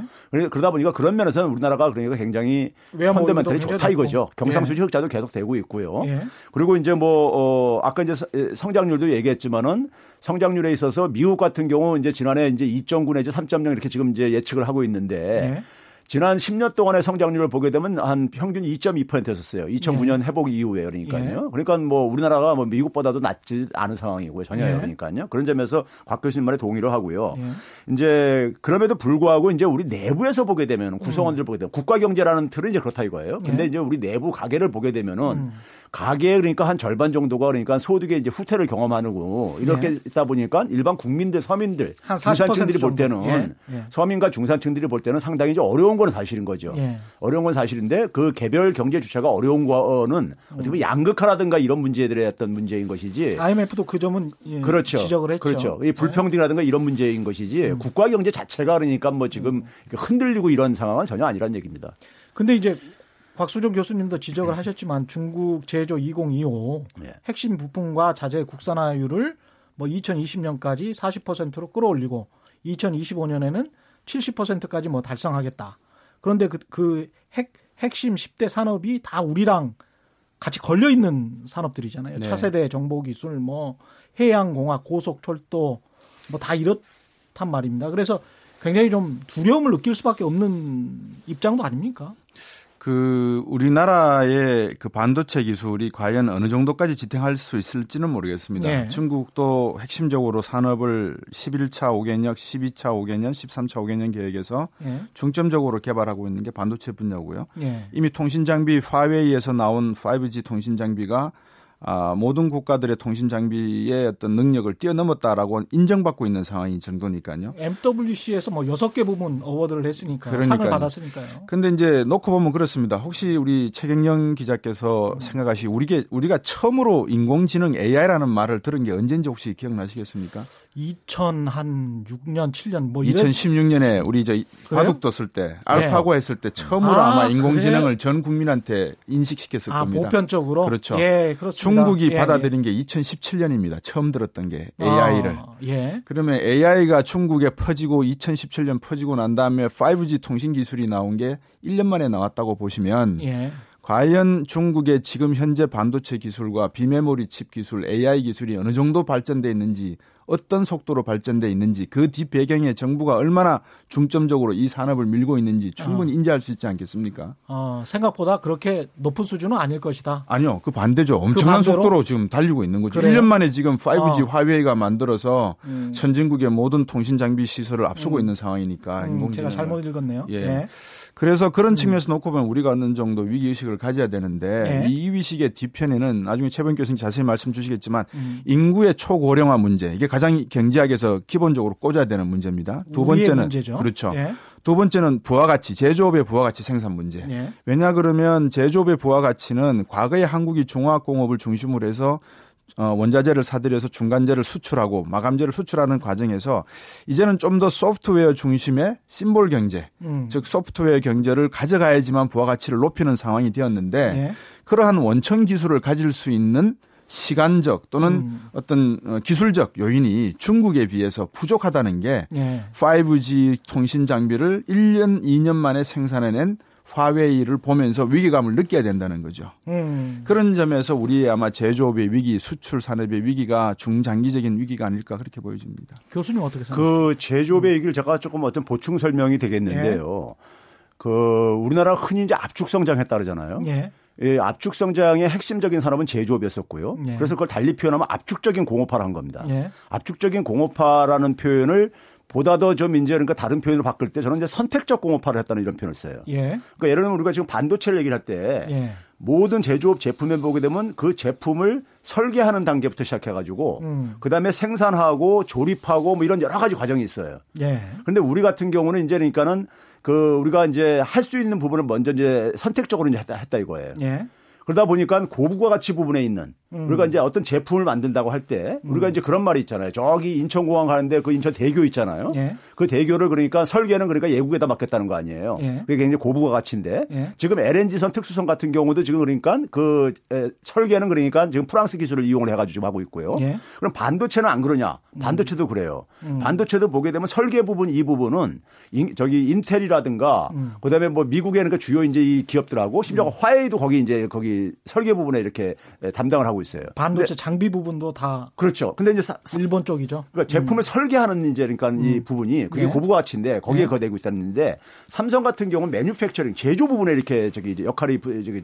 그러다 보니까 그런 면에서는 우리나라가 그러니까 굉장히 펀더멘털이 좋다 이거죠. 경상수지 예. 흑자도 계속 되고 있고요. 예. 그리고 이제 뭐 어, 아까 이제 성장률도 얘기했지만은 성장률에 있어서 미국 같은 경우 이제 지난해 이제 2.9 내지 3.0 이렇게 지금 이제 예측을 하고 있는데. 예. 지난 10년 동안의 성장률을 보게 되면 한 평균 2.2%였었어요. 2009년 예. 회복 이후에 그러니까요. 예. 그러니까 뭐 우리나라가 뭐 미국보다도 낫지 않은 상황이고요. 전혀 예. 그러니까요. 그런 점에서 곽 교수님 말에 동의를 하고요. 예. 이제 그럼에도 불구하고 이제 우리 내부에서 보게 되면 구성원들 음. 보게 되면 국가 경제라는 틀은 이제 그렇다 이거예요. 근데 예. 이제 우리 내부 가계를 보게 되면은 음. 가계 그러니까 한 절반 정도가 그러니까 소득의 이제 후퇴를 경험하고 이렇게 예. 있다 보니까 일반 국민들 서민들 중산층들이 볼 때는 예. 예. 서민과 중산층들이 볼 때는 상당히 이제 어려운 건 사실인 거죠. 예. 어려운 건 사실인데 그 개별 경제 주체가 어려운 거는 어떻게 보면 양극화라든가 이런 문제들의 어떤 문제인 것이지. IMF도 그 점은 예, 그렇죠. 지적을 했죠. 그렇죠. 이 불평등이라든가 이런 문제인 것이지 음. 국가 경제 자체가 그러니까 뭐 지금 음. 흔들리고 이런 상황은 전혀 아니란 얘기입니다. 근데 이제 곽수종 교수님도 지적을 네. 하셨지만 중국 제조 2025 네. 핵심 부품과 자재 국산화율을 뭐 2020년까지 40%로 끌어올리고 2025년에는 70%까지 뭐 달성하겠다. 그런데 그, 그 핵, 핵심 10대 산업이 다 우리랑 같이 걸려 있는 산업들이잖아요. 네. 차세대 정보 기술, 뭐 해양 공학, 고속 철도 뭐 다 이렇단 말입니다. 그래서 굉장히 좀 두려움을 느낄 수밖에 없는 입장도 아닙니까? 그 우리나라의 그 반도체 기술이 과연 어느 정도까지 지탱할 수 있을지는 모르겠습니다. 네. 중국도 핵심적으로 산업을 11차 5개년, 12차 5개년, 13차 5개년 계획에서 네. 중점적으로 개발하고 있는 게 반도체 분야고요. 네. 이미 통신 장비 화웨이에서 나온 5G 통신 장비가 아, 모든 국가들의 통신 장비의 어떤 능력을 뛰어넘었다라고 인정받고 있는 상황인 정도니까요. MWC에서 뭐 여섯 개 부분 어워드를 했으니까 그러니까요. 상을 받았으니까요. 근데 이제 놓고 보면 그렇습니다. 혹시 우리 최경영 기자께서 음. 생각하시 우리가 우리가 처음으로 인공지능 AI라는 말을 들은 게 언젠지 혹시 기억나시겠습니까? 2006년, 7년 뭐 2016년에 우리 저 바둑 뒀을 때 알파고 네. 했을 때 처음으로 아, 마 인공지능을 그래? 전 국민한테 인식시켰을 아, 겁니다. 보편적으로 그렇죠. 예, 그렇습니다. 중국이 예, 받아들인 예. 게 2017년입니다. 처음 들었던 게 AI를. 아, 예. 그러면 AI가 중국에 퍼지고 2017년 퍼지고 난 다음에 5G 통신 기술이 나온 게 1년 만에 나왔다고 보시면 예. 과연 중국의 지금 현재 반도체 기술과 비메모리 칩 기술, AI 기술이 어느 정도 발전돼 있는지 어떤 속도로 발전돼 있는지 그 뒷배경에 정부가 얼마나 중점적으로 이 산업을 밀고 있는지 충분히 어. 인지할 수 있지 않겠습니까? 어, 생각보다 그렇게 높은 수준은 아닐 것이다. 아니요. 그 반대죠. 그 엄청난 그 속도로 지금 달리고 있는 거죠. 그래요? 1년 만에 지금 5G 어. 화웨이가 만들어서 음. 선진국의 모든 통신 장비 시설을 앞서고 음. 있는 상황이니까 음. 제가 잘못 읽었네요. 예. 네. 그래서 그런 음. 측면에서 놓고 보면 우리가 어느 정도 위기 의식을 가져야 되는데 네. 이 위기식의 뒤편에는 나중에 최범 교수님 자세히 말씀 주시겠지만 음. 인구의 초고령화 문제 이게 가장 경제학에서 기본적으로 꽂아야 되는 문제입니다. 두 번째는. 그렇죠. 네. 두 번째는 부가가치, 제조업의 부가가치 생산 문제. 네. 왜냐 그러면 제조업의 부가가치는 과거에 한국이 중화학공업을 중심으로 해서 어, 원자재를 사들여서 중간재를 수출하고 마감재를 수출하는 과정에서 이제는 좀 더 소프트웨어 중심의 심볼 경제, 음. 즉 소프트웨어 경제를 가져가야지만 부가가치를 높이는 상황이 되었는데 네. 그러한 원천 기술을 가질 수 있는 시간적 또는 음. 어떤 어, 기술적 요인이 중국에 비해서 부족하다는 게 네. 5G 통신 장비를 1년, 2년 만에 생산해낸 화웨이를 보면서 위기감을 느껴야 된다는 거죠. 음. 그런 점에서 우리의 아마 제조업의 위기, 수출 산업의 위기가 중장기적인 위기가 아닐까 그렇게 보여집니다. 교수님 어떻게 생각하세요? 그 제조업의 위기를 제가 조금 어떤 보충 설명이 되겠는데요. 예. 그 우리나라 흔히 이제 압축 성장했다 그러잖아요. 예. 예, 압축 성장의 핵심적인 산업은 제조업이었었고요. 예. 그래서 그걸 달리 표현하면 압축적인 공업화를 한 겁니다. 예. 압축적인 공업화라는 표현을 보다 더 좀 이제 그러니까 다른 표현을 바꿀 때 저는 이제 선택적 공업화를 했다는 이런 표현을 써요. 예. 그러니까 예를 들면 우리가 지금 반도체를 얘기를 할때 예. 모든 제조업 제품에 보게 되면 그 제품을 설계하는 단계부터 시작해 가지고 음. 그 다음에 생산하고 조립하고 뭐 이런 여러 가지 과정이 있어요. 예. 그런데 우리 같은 경우는 이제 그러니까는 그 우리가 이제 할 수 있는 부분을 먼저 이제 선택적으로 이제 했다, 했다 이거예요. 예. 그러다 보니까 고부가 가치 부분에 있는 음. 우리가 이제 어떤 제품을 만든다고 할 때 우리가 음. 이제 그런 말이 있잖아요. 저기 인천공항 가는데 그 인천 대교 있잖아요. 예. 그 대교를 그러니까 설계는 그러니까 예국에다 맡겼다는 거 아니에요. 예. 그게 굉장히 고부가 가치인데 예. 지금 LNG선 특수선 같은 경우도 지금 그러니까 그 설계는 그러니까 지금 프랑스 기술을 이용을 해가지고 지금 하고 있고요. 예. 그럼 반도체는 안 그러냐? 반도체도 그래요. 음. 반도체도 보게 되면 설계 부분 이 부분은 인, 저기 인텔이라든가 음. 그다음에 뭐 미국에는 그 주요 이제 이 기업들하고 심지어 음. 화웨이도 거기 이제 거기 설계 부분에 이렇게 담당을 하고 있어요. 반도체 근데, 장비 부분도 다 그렇죠. 근데 이제 사, 일본 쪽이죠. 그러니까 제품을 음. 설계하는 이제 그러니까 이 음. 부분이 그게 네. 고부가 가치인데 거기에 네. 거대고 있다는데 삼성 같은 경우는 manufacturing 제조 부분에 이렇게 저기 역할이 저기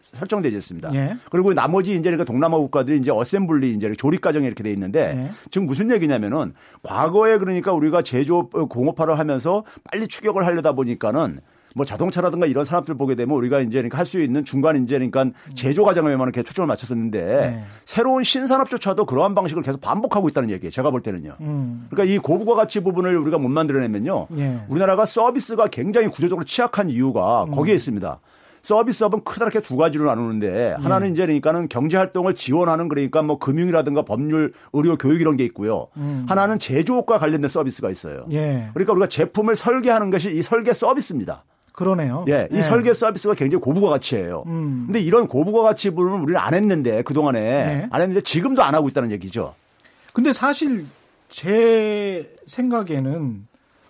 설정되어 있습니다. 예. 그리고 나머지 이제 그러니까 동남아 국가들이 이제 assembly 이제 조립 과정이 이렇게 돼 있는데 예. 지금 무슨 얘기냐면은 과거에 그러니까 우리가 제조 공업화를 하면서 빨리 추격을 하려다 보니까는 뭐 자동차라든가 이런 산업들 보게 되면 우리가 이제 그러니까 할 수 있는 중간 이제 그러니까 제조 과정에만 이렇게 초점을 맞췄었는데 네. 새로운 신산업조차도 그러한 방식을 계속 반복하고 있다는 얘기예요. 제가 볼 때는요. 음. 그러니까 이 고부가 가치 부분을 우리가 못 만들어내면요. 네. 우리나라가 서비스가 굉장히 구조적으로 취약한 이유가 음. 거기에 있습니다. 서비스업은 크다랗게 두 가지로 나누는데 하나는 예. 이제 그러니까는 경제 활동을 지원하는 그러니까 뭐 금융이라든가 법률, 의료, 교육 이런 게 있고요. 음. 하나는 제조업과 관련된 서비스가 있어요. 예. 그러니까 우리가 제품을 설계하는 것이 이 설계 서비스입니다. 그러네요. 예, 이 네. 설계 서비스가 굉장히 고부가 가치예요. 음. 근데 이런 고부가 가치 부분은 우리는 안 했는데 그 동안에 네. 안 했는데 지금도 안 하고 있다는 얘기죠. 근데 사실 제 생각에는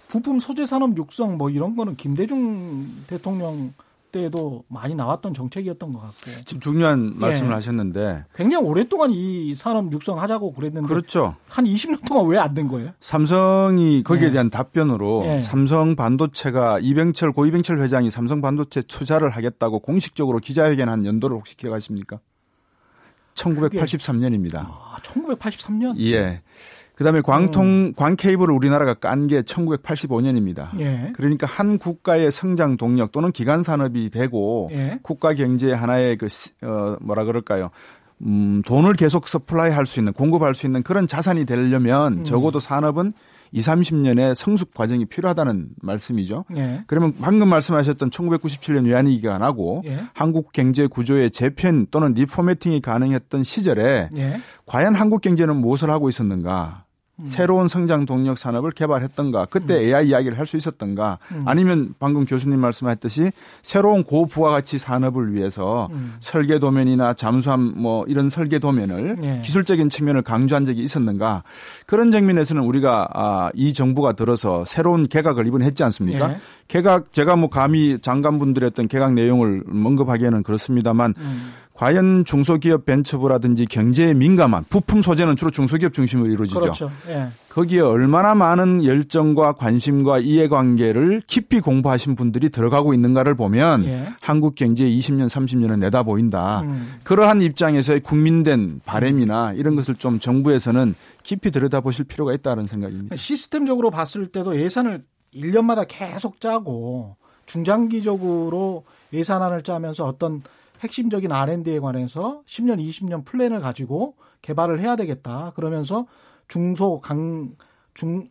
부품 소재 산업 육성 뭐 이런 거는 김대중 대통령 때도 많이 나왔던 정책이었던 것 같고. 지금 중요한 예. 말씀을 하셨는데 굉장히 오랫동안 이 산업 육성하자고 그랬는데 그렇죠. 한 20년 동안 왜 안 된 거예요? 삼성이 거기에 예. 대한 답변으로 예. 삼성 반도체가 이병철 고 이병철 회장이 삼성 반도체 투자를 하겠다고 공식적으로 기자회견한 연도를 혹시 기억하십니까? 1983년입니다. 아, 1983년? 예. 그다음에 광통 음. 광 케이블을 우리나라가 깐 게 1985년입니다. 예. 그러니까 한 국가의 성장 동력 또는 기간 산업이 되고 예. 국가 경제 하나의 그 어, 뭐라 그럴까요? 음, 돈을 계속 supply 할 수 있는 공급할 수 있는 그런 자산이 되려면 음. 적어도 산업은 2, 30년의 성숙 과정이 필요하다는 말씀이죠. 예. 그러면 방금 말씀하셨던 1997년 외환위기가 안 하고 예. 한국 경제 구조의 재편 또는 reformatting이 가능했던 시절에 예. 과연 한국 경제는 무엇을 하고 있었는가? 음. 새로운 성장 동력 산업을 개발했던가 그때 음. AI 이야기를 할 수 있었던가 음. 아니면 방금 교수님 말씀하셨듯이 새로운 고부가가치 산업을 위해서 음. 설계 도면이나 잠수함 뭐 이런 설계 도면을 네. 기술적인 측면을 강조한 적이 있었는가 그런 측면에서는 우리가 아, 이 정부가 들어서 새로운 개각을 이번에 했지 않습니까? 네. 개각 제가 뭐 감히 장관분들의 어떤 개각 내용을 언급하기에는 그렇습니다만 음. 과연 중소기업 벤처부라든지 경제에 민감한 부품 소재는 주로 중소기업 중심으로 이루어지죠. 그렇죠. 예. 거기에 얼마나 많은 열정과 관심과 이해관계를 깊이 공부하신 분들이 들어가고 있는가를 보면 예. 한국 경제 20년, 30년은 내다 보인다. 음. 그러한 입장에서의 국민된 바램이나 이런 것을 좀 정부에서는 깊이 들여다보실 필요가 있다는 생각입니다. 시스템적으로 봤을 때도 예산을 1년마다 계속 짜고 중장기적으로 예산안을 짜면서 어떤 핵심적인 R&D에 관해서 10년, 20년 플랜을 가지고 개발을 해야 되겠다. 그러면서 중소 강, 중,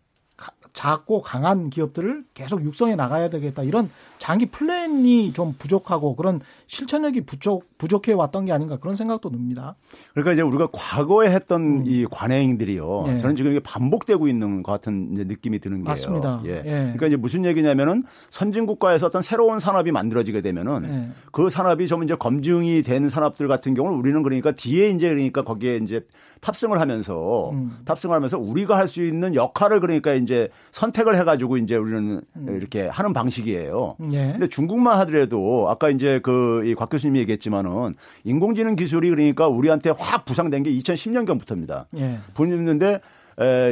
작고 강한 기업들을 계속 육성해 나가야 되겠다. 이런 장기 플랜이 좀 부족하고 그런 실천력이 부족, 부족해 왔던 게 아닌가 그런 생각도 듭니다. 그러니까 이제 우리가 과거에 했던 음. 이 관행들이요. 예. 저는 지금 이게 반복되고 있는 것 같은 느낌이 드는 게요. 맞습니다. 예. 예. 그러니까 이제 무슨 얘기냐면은 선진국가에서 어떤 새로운 산업이 만들어지게 되면은 예. 그 산업이 좀 이제 검증이 된 산업들 같은 경우는 우리는 그러니까 뒤에 이제 그러니까 거기에 이제 탑승을 하면서 음. 탑승을 하면서 우리가 할 수 있는 역할을 그러니까 이제 선택을 해가지고 이제 우리는 음. 이렇게 하는 방식이에요. 예. 근데 중국만 하더라도 아까 이제 그곽 교수님이 얘기했지만은 인공지능 기술이 그러니까 우리한테 확 부상된 게 2010년경부터입니다. 예. 보는데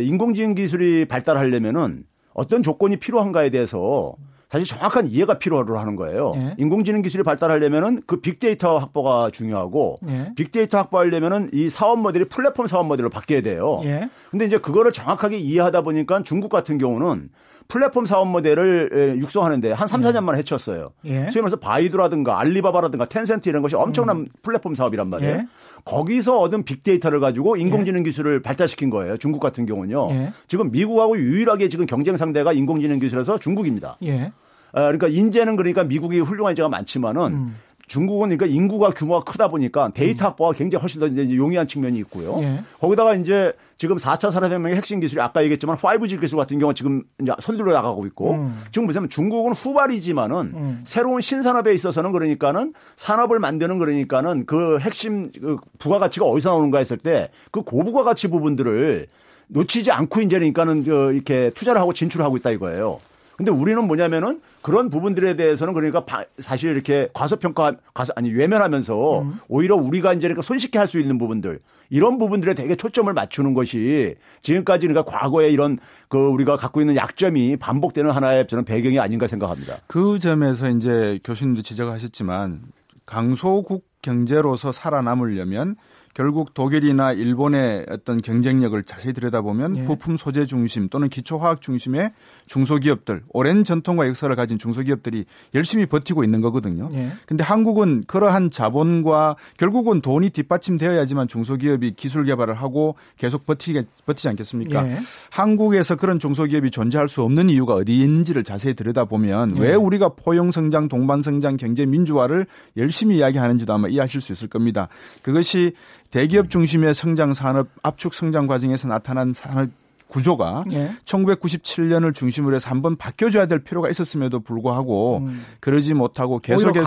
인공지능 기술이 발달하려면은 어떤 조건이 필요한가에 대해서 사실 정확한 이해가 필요로 하는 거예요. 예. 인공지능 기술이 발달하려면은 그 빅데이터 확보가 중요하고 예. 빅데이터 확보하려면은 이 사업 모델이 플랫폼 사업 모델로 바뀌어야 돼요. 예. 근데 이제 그거를 정확하게 이해하다 보니까 중국 같은 경우는 플랫폼 사업 모델을 육성하는데 한 3, 4년 만에 해쳤어요. 예. 소위 말해서 바이두라든가 알리바바라든가 텐센트 이런 것이 엄청난 음. 플랫폼 사업이란 말이에요. 예. 거기서 얻은 빅데이터를 가지고 인공지능 예. 기술을 발달시킨 거예요. 중국 같은 경우는요. 예. 지금 미국하고 유일하게 지금 경쟁 상대가 인공지능 기술에서 중국입니다. 예. 어, 그러니까 인재는 그러니까 미국이 훌륭한 인재가 많지만은 음. 중국은 그러니까 인구가 규모가 크다 보니까 데이터 확보가 굉장히 훨씬 더 이제 용이한 측면이 있고요. 예. 거기다가 이제 지금 4차 산업혁명의 핵심 기술이 아까 얘기했지만 5G 기술 같은 경우 지금 이제 손들어 나가고 있고 음. 지금 보시면 중국은 후발이지만은 음. 새로운 신산업에 있어서는 그러니까는 산업을 만드는 그러니까는 그 핵심 그 부가가치가 어디서 나오는가 했을 때 그 고부가가치 부분들을 놓치지 않고 이제 그러니까는 이렇게 투자를 하고 진출하고 있다 이거예요. 근데 우리는 뭐냐면은 그런 부분들에 대해서는 그러니까 사실 이렇게 과소평가, 과소, 아니, 외면하면서 음. 오히려 우리가 이제 그러니까 손쉽게 할 수 있는 부분들 이런 부분들에 되게 초점을 맞추는 것이 지금까지 그러니까 과거에 이런 그 우리가 갖고 있는 약점이 반복되는 하나의 저는 배경이 아닌가 생각합니다. 그 점에서 이제 교수님도 지적하셨지만 강소국 경제로서 살아남으려면 결국 독일이나 일본의 어떤 경쟁력을 자세히 들여다보면 예. 부품 소재 중심 또는 기초화학 중심의 중소기업들, 오랜 전통과 역사를 가진 중소기업들이 열심히 버티고 있는 거거든요. 예. 근데 한국은 그러한 자본과 결국은 돈이 뒷받침되어야지만 중소기업이 기술 개발을 하고 계속 버티게 버티지 않겠습니까? 예. 한국에서 그런 중소기업이 존재할 수 없는 이유가 어디인지를 자세히 들여다보면 예. 왜 우리가 포용 성장, 동반 성장, 경제 민주화를 열심히 이야기하는지도 아마 이해하실 수 있을 겁니다. 그것이 대기업 중심의 성장 산업 압축 성장 과정에서 나타난 산업 구조가 예. 1997년을 중심으로 해서 한번 바뀌어줘야 될 필요가 있었음에도 불구하고 음. 그러지 못하고 계속해서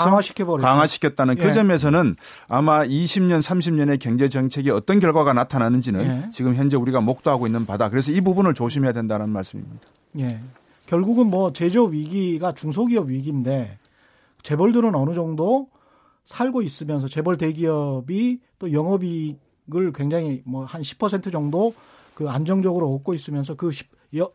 강화시켰다는 그 예. 그 점에서는 아마 20년, 30년의 경제 정책이 어떤 결과가 나타나는지는 예. 지금 현재 우리가 목도하고 있는 바다. 그래서 이 부분을 조심해야 된다는 말씀입니다. 예. 결국은 뭐 제조업 위기가 중소기업 위기인데 재벌들은 어느 정도 살고 있으면서 재벌 대기업이 또 영업이익을 굉장히 뭐 한 10% 정도 그 안정적으로 얻고 있으면서 그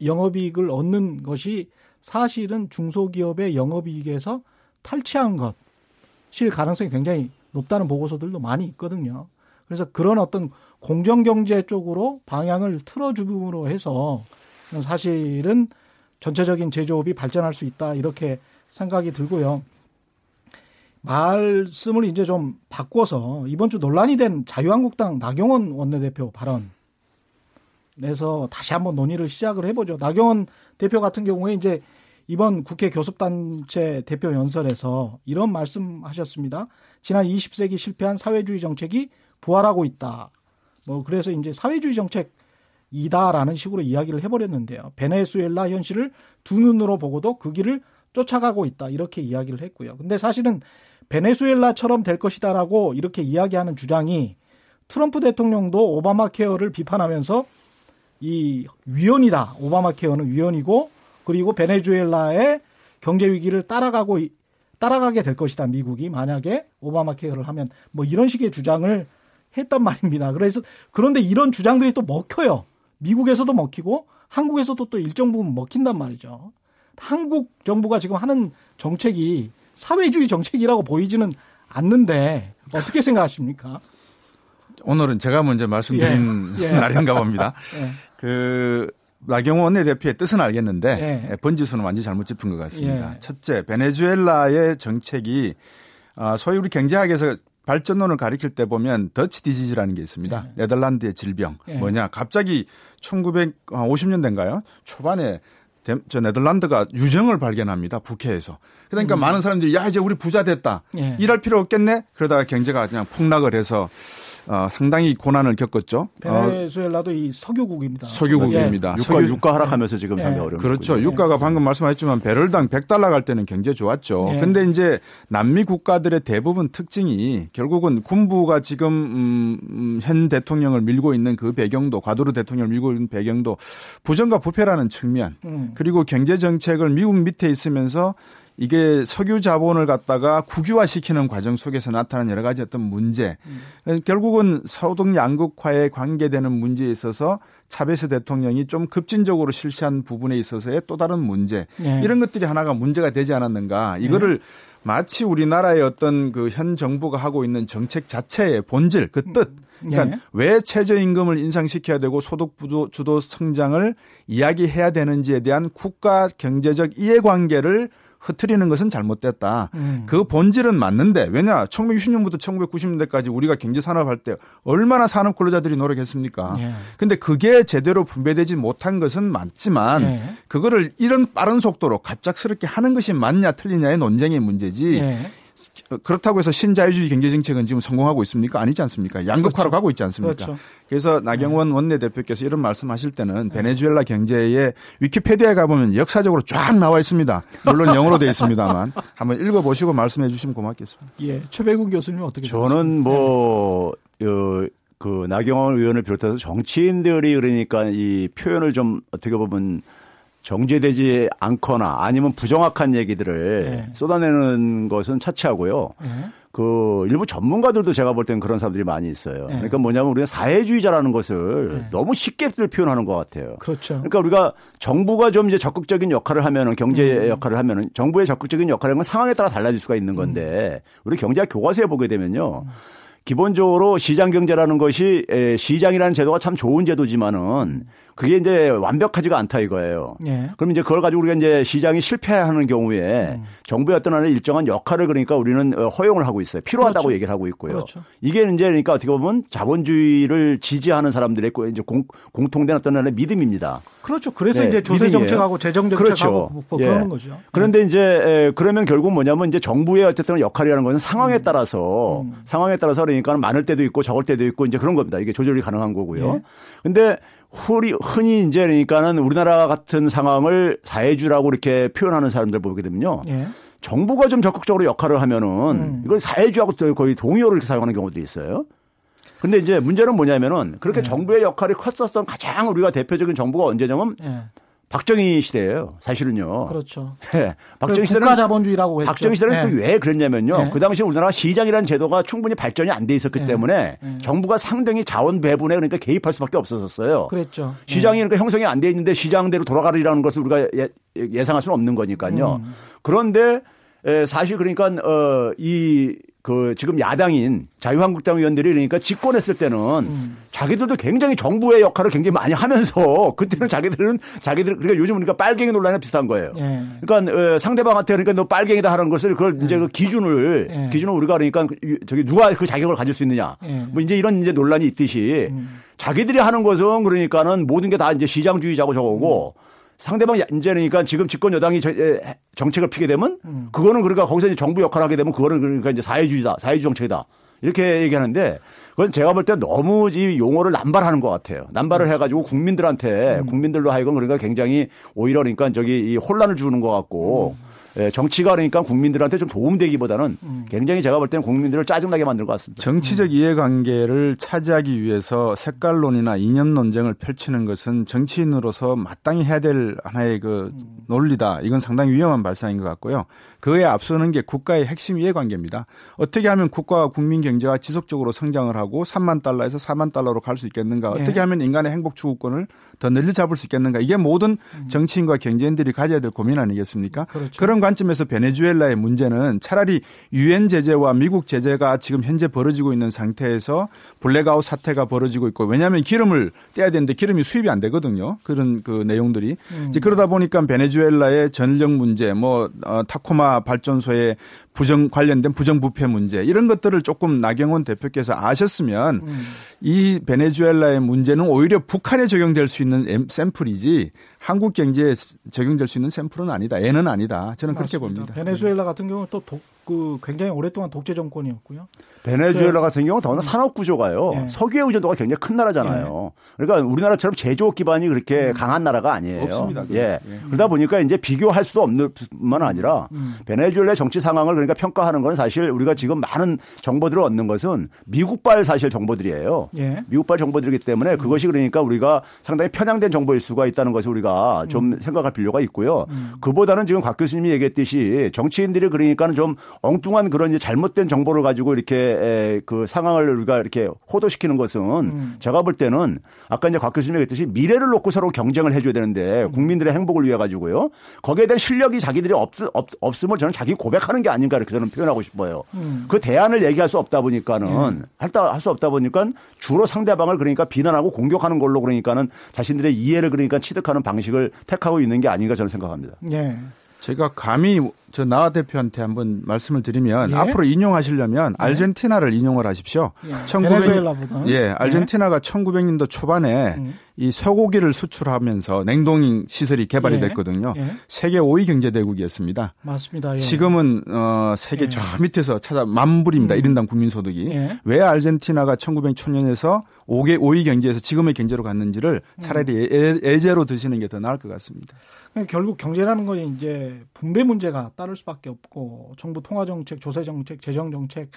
영업이익을 얻는 것이 사실은 중소기업의 영업이익에서 탈취한 것일 가능성이 굉장히 높다는 보고서들도 많이 있거든요. 그래서 그런 어떤 공정경제 쪽으로 방향을 틀어줌으로 해서 사실은 전체적인 제조업이 발전할 수 있다 이렇게 생각이 들고요. 말씀을 이제 좀 바꿔서 이번 주 논란이 된 자유한국당 나경원 원내대표 발언 내서 다시 한번 논의를 시작을 해보죠. 나경원 대표 같은 경우에 이제 이번 국회 교섭단체 대표 연설에서 이런 말씀하셨습니다. 지난 20세기 실패한 사회주의 정책이 부활하고 있다. 뭐 그래서 이제 사회주의 정책이다라는 식으로 이야기를 해버렸는데요. 베네수엘라 현실을 두 눈으로 보고도 그 길을 쫓아가고 있다 이렇게 이야기를 했고요. 근데 사실은 베네수엘라처럼 될 것이다라고 이렇게 이야기하는 주장이 트럼프 대통령도 오바마 케어를 비판하면서 이 위헌이다. 오바마 케어는 위헌이고 그리고 베네수엘라의 경제 위기를 따라가고 따라가게 될 것이다. 미국이 만약에 오바마 케어를 하면 뭐 이런 식의 주장을 했단 말입니다. 그래서 그런데 이런 주장들이 또 먹혀요. 미국에서도 먹히고 한국에서도 또 일정 부분 먹힌단 말이죠. 한국 정부가 지금 하는 정책이 사회주의 정책이라고 보이지는 않는데 어떻게 생각하십니까? 오늘은 제가 먼저 말씀드린 예. 예. 날인가 봅니다. 예. 그 나경원 원내대표의 뜻은 알겠는데 예. 번지수는 완전히 잘못 짚은 것 같습니다. 예. 첫째, 베네수엘라의 정책이 아, 소위 우리 경제학에서 발전론을 가리킬 때 보면 더치 디지즈라는 게 있습니다. 예. 네덜란드의 질병 뭐냐? 갑자기 1950년대인가요? 초반에 저 네덜란드가 유정을 발견합니다. 북해에서. 그러니까 음. 많은 사람들이 야 이제 우리 부자 됐다. 예. 일할 필요 없겠네. 그러다가 경제가 그냥 폭락을 해서 어, 상당히 고난을 겪었죠. 베네수엘라도 어, 이 석유국입니다. 석유국입니다. 예. 유가, 유가 하락하면서 지금 예. 상당히 어려운 그렇죠. 예. 유가가 방금 말씀하셨지만 배럴당 100달러 갈 때는 굉장히 좋았죠. 예. 근데 이제 남미 국가들의 대부분 특징이 결국은 군부가 지금 음, 음, 현 대통령을 밀고 있는 그 배경도 과도르 대통령을 밀고 있는 배경도 부정과 부패라는 측면 음. 그리고 경제 정책을 미국 밑에 있으면서 이게 석유 자본을 갖다가 국유화시키는 과정 속에서 나타난 여러 가지 어떤 문제. 음. 결국은 서동 양극화에 관계되는 문제에 있어서 차베스 대통령이 좀 급진적으로 실시한 부분에 있어서의 또 다른 문제. 네. 이런 것들이 하나가 문제가 되지 않았는가. 이거를 네. 마치 우리나라의 어떤 그 현 정부가 하고 있는 정책 자체의 본질, 그 뜻. 그러니까 네. 왜 최저임금을 인상시켜야 되고 소득 주도 성장을 이야기해야 되는지에 대한 국가 경제적 이해관계를 흐트리는 것은 잘못됐다. 음. 그 본질은 맞는데 왜냐 1960년부터 1990년대까지 우리가 경제 산업할 때 얼마나 산업 근로자들이 노력했습니까? 예. 근데 그게 제대로 분배되지 못한 것은 맞지만 예. 그거를 이런 빠른 속도로 갑작스럽게 하는 것이 맞냐 틀리냐의 논쟁의 문제지. 예. 그렇다고 해서 신자유주의 경제 정책은 지금 성공하고 있습니까? 아니지 않습니까? 양극화로 그렇죠. 가고 있지 않습니까? 그렇죠. 그래서 나경원 네. 원내대표께서 이런 말씀하실 때는 네. 베네수엘라 경제의 위키페디아에 가보면 역사적으로 쫙 나와 있습니다. 물론 영어로 되어 있습니다만 한번 읽어보시고 말씀해 주시면 고맙겠습니다. 예, 최백운 교수님 어떻게 저는 뭐 네. 어, 그 나경원 의원을 비롯해서 정치인들이 그러니까 이 표현을 좀 어떻게 보면 정제되지 않거나 아니면 부정확한 얘기들을 네. 쏟아내는 것은 차치하고요. 네. 그 일부 전문가들도 제가 볼 때는 그런 사람들이 많이 있어요. 네. 그러니까 뭐냐면 우리가 사회주의자라는 것을 네. 너무 쉽게들 표현하는 것 같아요. 그렇죠. 그러니까 우리가 정부가 좀 이제 적극적인 역할을 하면은 경제 음. 역할을 하면은 정부의 적극적인 역할을 하면 상황에 따라 달라질 수가 있는 건데 음. 우리 경제학 교과서에 보게 되면요. 음. 기본적으로 시장 경제라는 것이 시장이라는 제도가 참 좋은 제도지만은 그게 이제 완벽하지가 않다 이거예요. 예. 그럼 이제 그걸 가지고 우리가 이제 시장이 실패하는 경우에 음. 정부의 어떤 하나 일정한 역할을 그러니까 우리는 어, 허용을 하고 있어요. 필요하다고 그렇죠. 얘기를 하고 있고요. 그렇죠. 이게 이제 그러니까 어떻게 보면 자본주의를 지지하는 사람들의 이제 공, 공통된 어떤 하나의 믿음입니다. 그렇죠. 그래서 네. 이제 조세 정책하고 재정 정책하고 그렇죠. 뭐 예. 그러는 거죠. 그런데 네. 이제 그러면 결국 뭐냐면 이제 정부의 어쨌든 역할이라는 것은 상황에 음. 따라서 음. 상황에 따라서 그러니까 많을 때도 있고 적을 때도 있고 이제 그런 겁니다. 이게 조절이 가능한 거고요. 예. 근데 흔히, 흔히 이제 그러니까는 우리나라 같은 상황을 사회주라고 이렇게 표현하는 사람들 보게 되면요. 예. 정부가 좀 적극적으로 역할을 하면은 음. 이걸 사회주하고 거의 동의어로 이렇게 사용하는 경우도 있어요. 근데 이제 문제는 뭐냐면은 그렇게 네. 정부의 역할이 컸었던 가장 우리가 대표적인 정부가 언제냐면 네. 박정희 시대예요. 사실은요. 그렇죠. 네. 박정희 시대는 국가 자본주의라고 했죠. 박정희 시대는 네. 왜 그랬냐면요. 네. 그 당시 우리나라 시장이라는 제도가 충분히 발전이 안 돼 있었기 네. 때문에 네. 정부가 상당히 자원 배분에 그러니까 개입할 수밖에 없었어요. 그랬죠. 시장이 그러니까 형성이 안 돼 있는데 시장대로 돌아가리라는 것을 우리가 예, 상할 수는 없는 거니까요. 음. 그런데 사실 그러니까 어 이 그 지금 야당인 자유한국당 의원들이 그러니까 집권했을 때는 음. 자기들도 굉장히 정부의 역할을 굉장히 많이 하면서 그때는 자기들은 자기들 그러니까 요즘 그러니까 빨갱이 논란이 비슷한 거예요. 예. 그러니까 어, 상대방한테 그러니까 너 빨갱이다 하는 것을 그걸 예. 이제 그 기준을 예. 기준을 우리가 그러니까 저기 누가 그 자격을 가질 수 있느냐 예. 뭐 이제 이런 이제 논란이 있듯이 음. 자기들이 하는 것은 그러니까는 모든 게 다 이제 시장주의자고 저거고 음. 상대방 이제니까 지금 집권 여당이 정책을 피게 되면 음. 그거는 그러니까 거기서 이제 정부 역할을 하게 되면 그거는 그러니까 이제 사회주의다, 사회주의 정책이다. 이렇게 얘기하는데 그건 제가 볼 때 너무 이 용어를 남발하는 것 같아요. 남발을 음. 해가지고 국민들한테 음. 국민들로 하여금 그러니까 굉장히 오히려 그러니까 저기 이 혼란을 주는 것 같고 음. 예, 정치가 그러니까 국민들한테 좀 도움되기보다는 음. 굉장히 제가 볼 때는 국민들을 짜증나게 만들 것 같습니다. 정치적 음. 이해관계를 차지하기 위해서 색깔론이나 이념 논쟁을 펼치는 것은 정치인으로서 마땅히 해야 될 하나의 그 음. 논리다. 이건 상당히 위험한 발상인 것 같고요. 그에 앞서는 게 국가의 핵심 이해관계입니다. 어떻게 하면 국가와 국민 경제가 지속적으로 성장을 하고 3만 달러에서 4만 달러로 갈 수 있겠는가? 예. 어떻게 하면 인간의 행복 추구권을 더 늘리 잡을 수 있겠는가? 이게 모든 음. 정치인과 경제인들이 가져야 될 고민 아니겠습니까? 그렇죠. 그런 관점에서 베네수엘라의 문제는 차라리 유엔 제재와 미국 제재가 지금 현재 벌어지고 있는 상태에서 블랙아웃 사태가 벌어지고 있고 왜냐하면 기름을 떼야 되는데 기름이 수입이 안 되거든요. 그런 그 내용들이 음. 이제 그러다 보니까 베네수엘라의 전력 문제, 뭐 어, 타코마 발전소의 부정 관련된 부정부패 문제 이런 것들을 조금 나경원 대표께서 아셨으면 음. 이 베네수엘라의 문제는 오히려 북한에 적용될 수 있는 샘플이지 한국 경제에 적용될 수 있는 샘플은 아니다. 애는 아니다. 저는 맞습니다. 그렇게 봅니다. 베네수엘라 같은 경우는 또 독, 그 굉장히 오랫동안 독재 정권이었고요. 베네수엘라 그, 같은 경우는 더는 산업 구조가요. 네. 석유의 의존도가 굉장히 큰 나라잖아요. 네. 그러니까 우리나라처럼 제조업 기반이 그렇게 음. 강한 나라가 아니에요. 없습니다. 예. 네. 그러다 보니까 이제 비교할 수도 없는 뿐만 아니라 음. 베네수엘라의 정치 상황을 그러니까 평가하는 건 사실 우리가 지금 많은 정보들을 얻는 것은 미국발 사실 정보들이에요. 예. 미국발 정보들이기 때문에 그것이 그러니까 우리가 상당히 편향된 정보일 수가 있다는 것을 우리가 좀 음. 생각할 필요가 있고요. 음. 그보다는 지금 곽 교수님이 얘기했듯이 정치인들이 그러니까는 좀 엉뚱한 그런 잘못된 정보를 가지고 이렇게 그 상황을 우리가 이렇게 호도시키는 것은 음. 제가 볼 때는 아까 이제 곽 교수님이 얘기했듯이 미래를 놓고 서로 경쟁을 해줘야 되는데 음. 국민들의 행복을 위해 가지고요. 거기에 대한 실력이 자기들이 없, 없, 없음을 저는 자기 고백하는 게 아닌가 이렇게 저는 표현하고 싶어요. 음. 그 대안을 얘기할 수 없다 보니까는 할수 없다 보니까 주로 상대방을 그러니까 비난하고 공격하는 걸로 그러니까는 자신들의 이해를 그러니까 취득하는 방식 을 택하고 있는 게 아닌가 저는 생각합니다. 예. 제가 감히 저 나와 대표한테 한번 말씀을 드리면 예? 앞으로 인용하시려면 예? 아르헨티나를 인용을 하십시오. 예. 1900... 예, 아르헨티나가 1900년도 초반에 음. 이 쇠고기를 수출하면서 냉동 시설이 개발이 예. 됐거든요. 예. 세계 5위 경제 대국이었습니다. 맞습니다. 예. 지금은 어 세계 저 밑에서 찾아 만불입니다. 음. 1인당 국민 소득이. 왜 아르헨티나가 1900초년에서 5개 5위 경제에서 지금의 경제로 갔는지를 차라리 음. 예제로 드시는 게 더 나을 것 같습니다. 결국 경제라는 건 이제 분배 문제가 따를 수밖에 없고 정부 통화 정책, 조세 정책, 재정 정책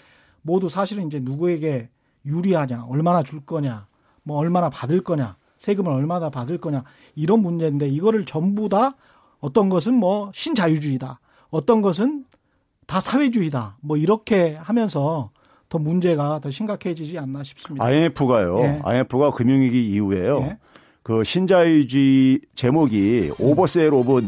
모두 사실은 이제 누구에게 유리하냐, 얼마나 줄 거냐, 뭐 얼마나 받을 거냐, 세금을 얼마나 받을 거냐 이런 문제인데 이거를 전부 다 어떤 것은 뭐 신자유주의다, 어떤 것은 다 사회주의다, 뭐 이렇게 하면서 더 문제가 더 심각해지지 않나 싶습니다. IMF가요. 예. IMF가 금융위기 이후에요. 예. 그 신자유주의 제목이 oversale of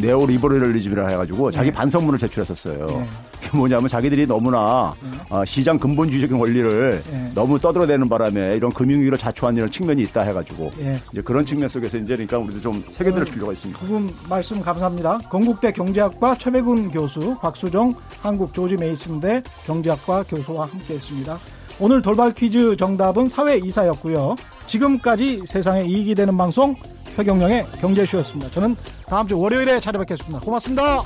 neoliberalism이라 해가지고 자기 네. 반성문을 제출했었어요. 네. 그게 뭐냐면 자기들이 너무나 네. 어, 시장 근본주의적인 원리를 네. 너무 떠들어대는 바람에 이런 금융위기를 자초한 이런 측면이 있다 해가지고 네. 이제 그런 측면 속에서 이제 그러니까 우리도 좀 새겨들을 필요가 있습니다. 두분 말씀 감사합니다. 건국대 경제학과 최백운 교수, 박수정 한국 조지 메이슨대 경제학과 교수와 함께했습니다. 오늘 돌발 퀴즈 정답은 사회 이사였고요. 지금까지 세상에 이익이 되는 방송 최경령의 경제쇼였습니다. 저는 다음 주 월요일에 찾아뵙겠습니다. 고맙습니다.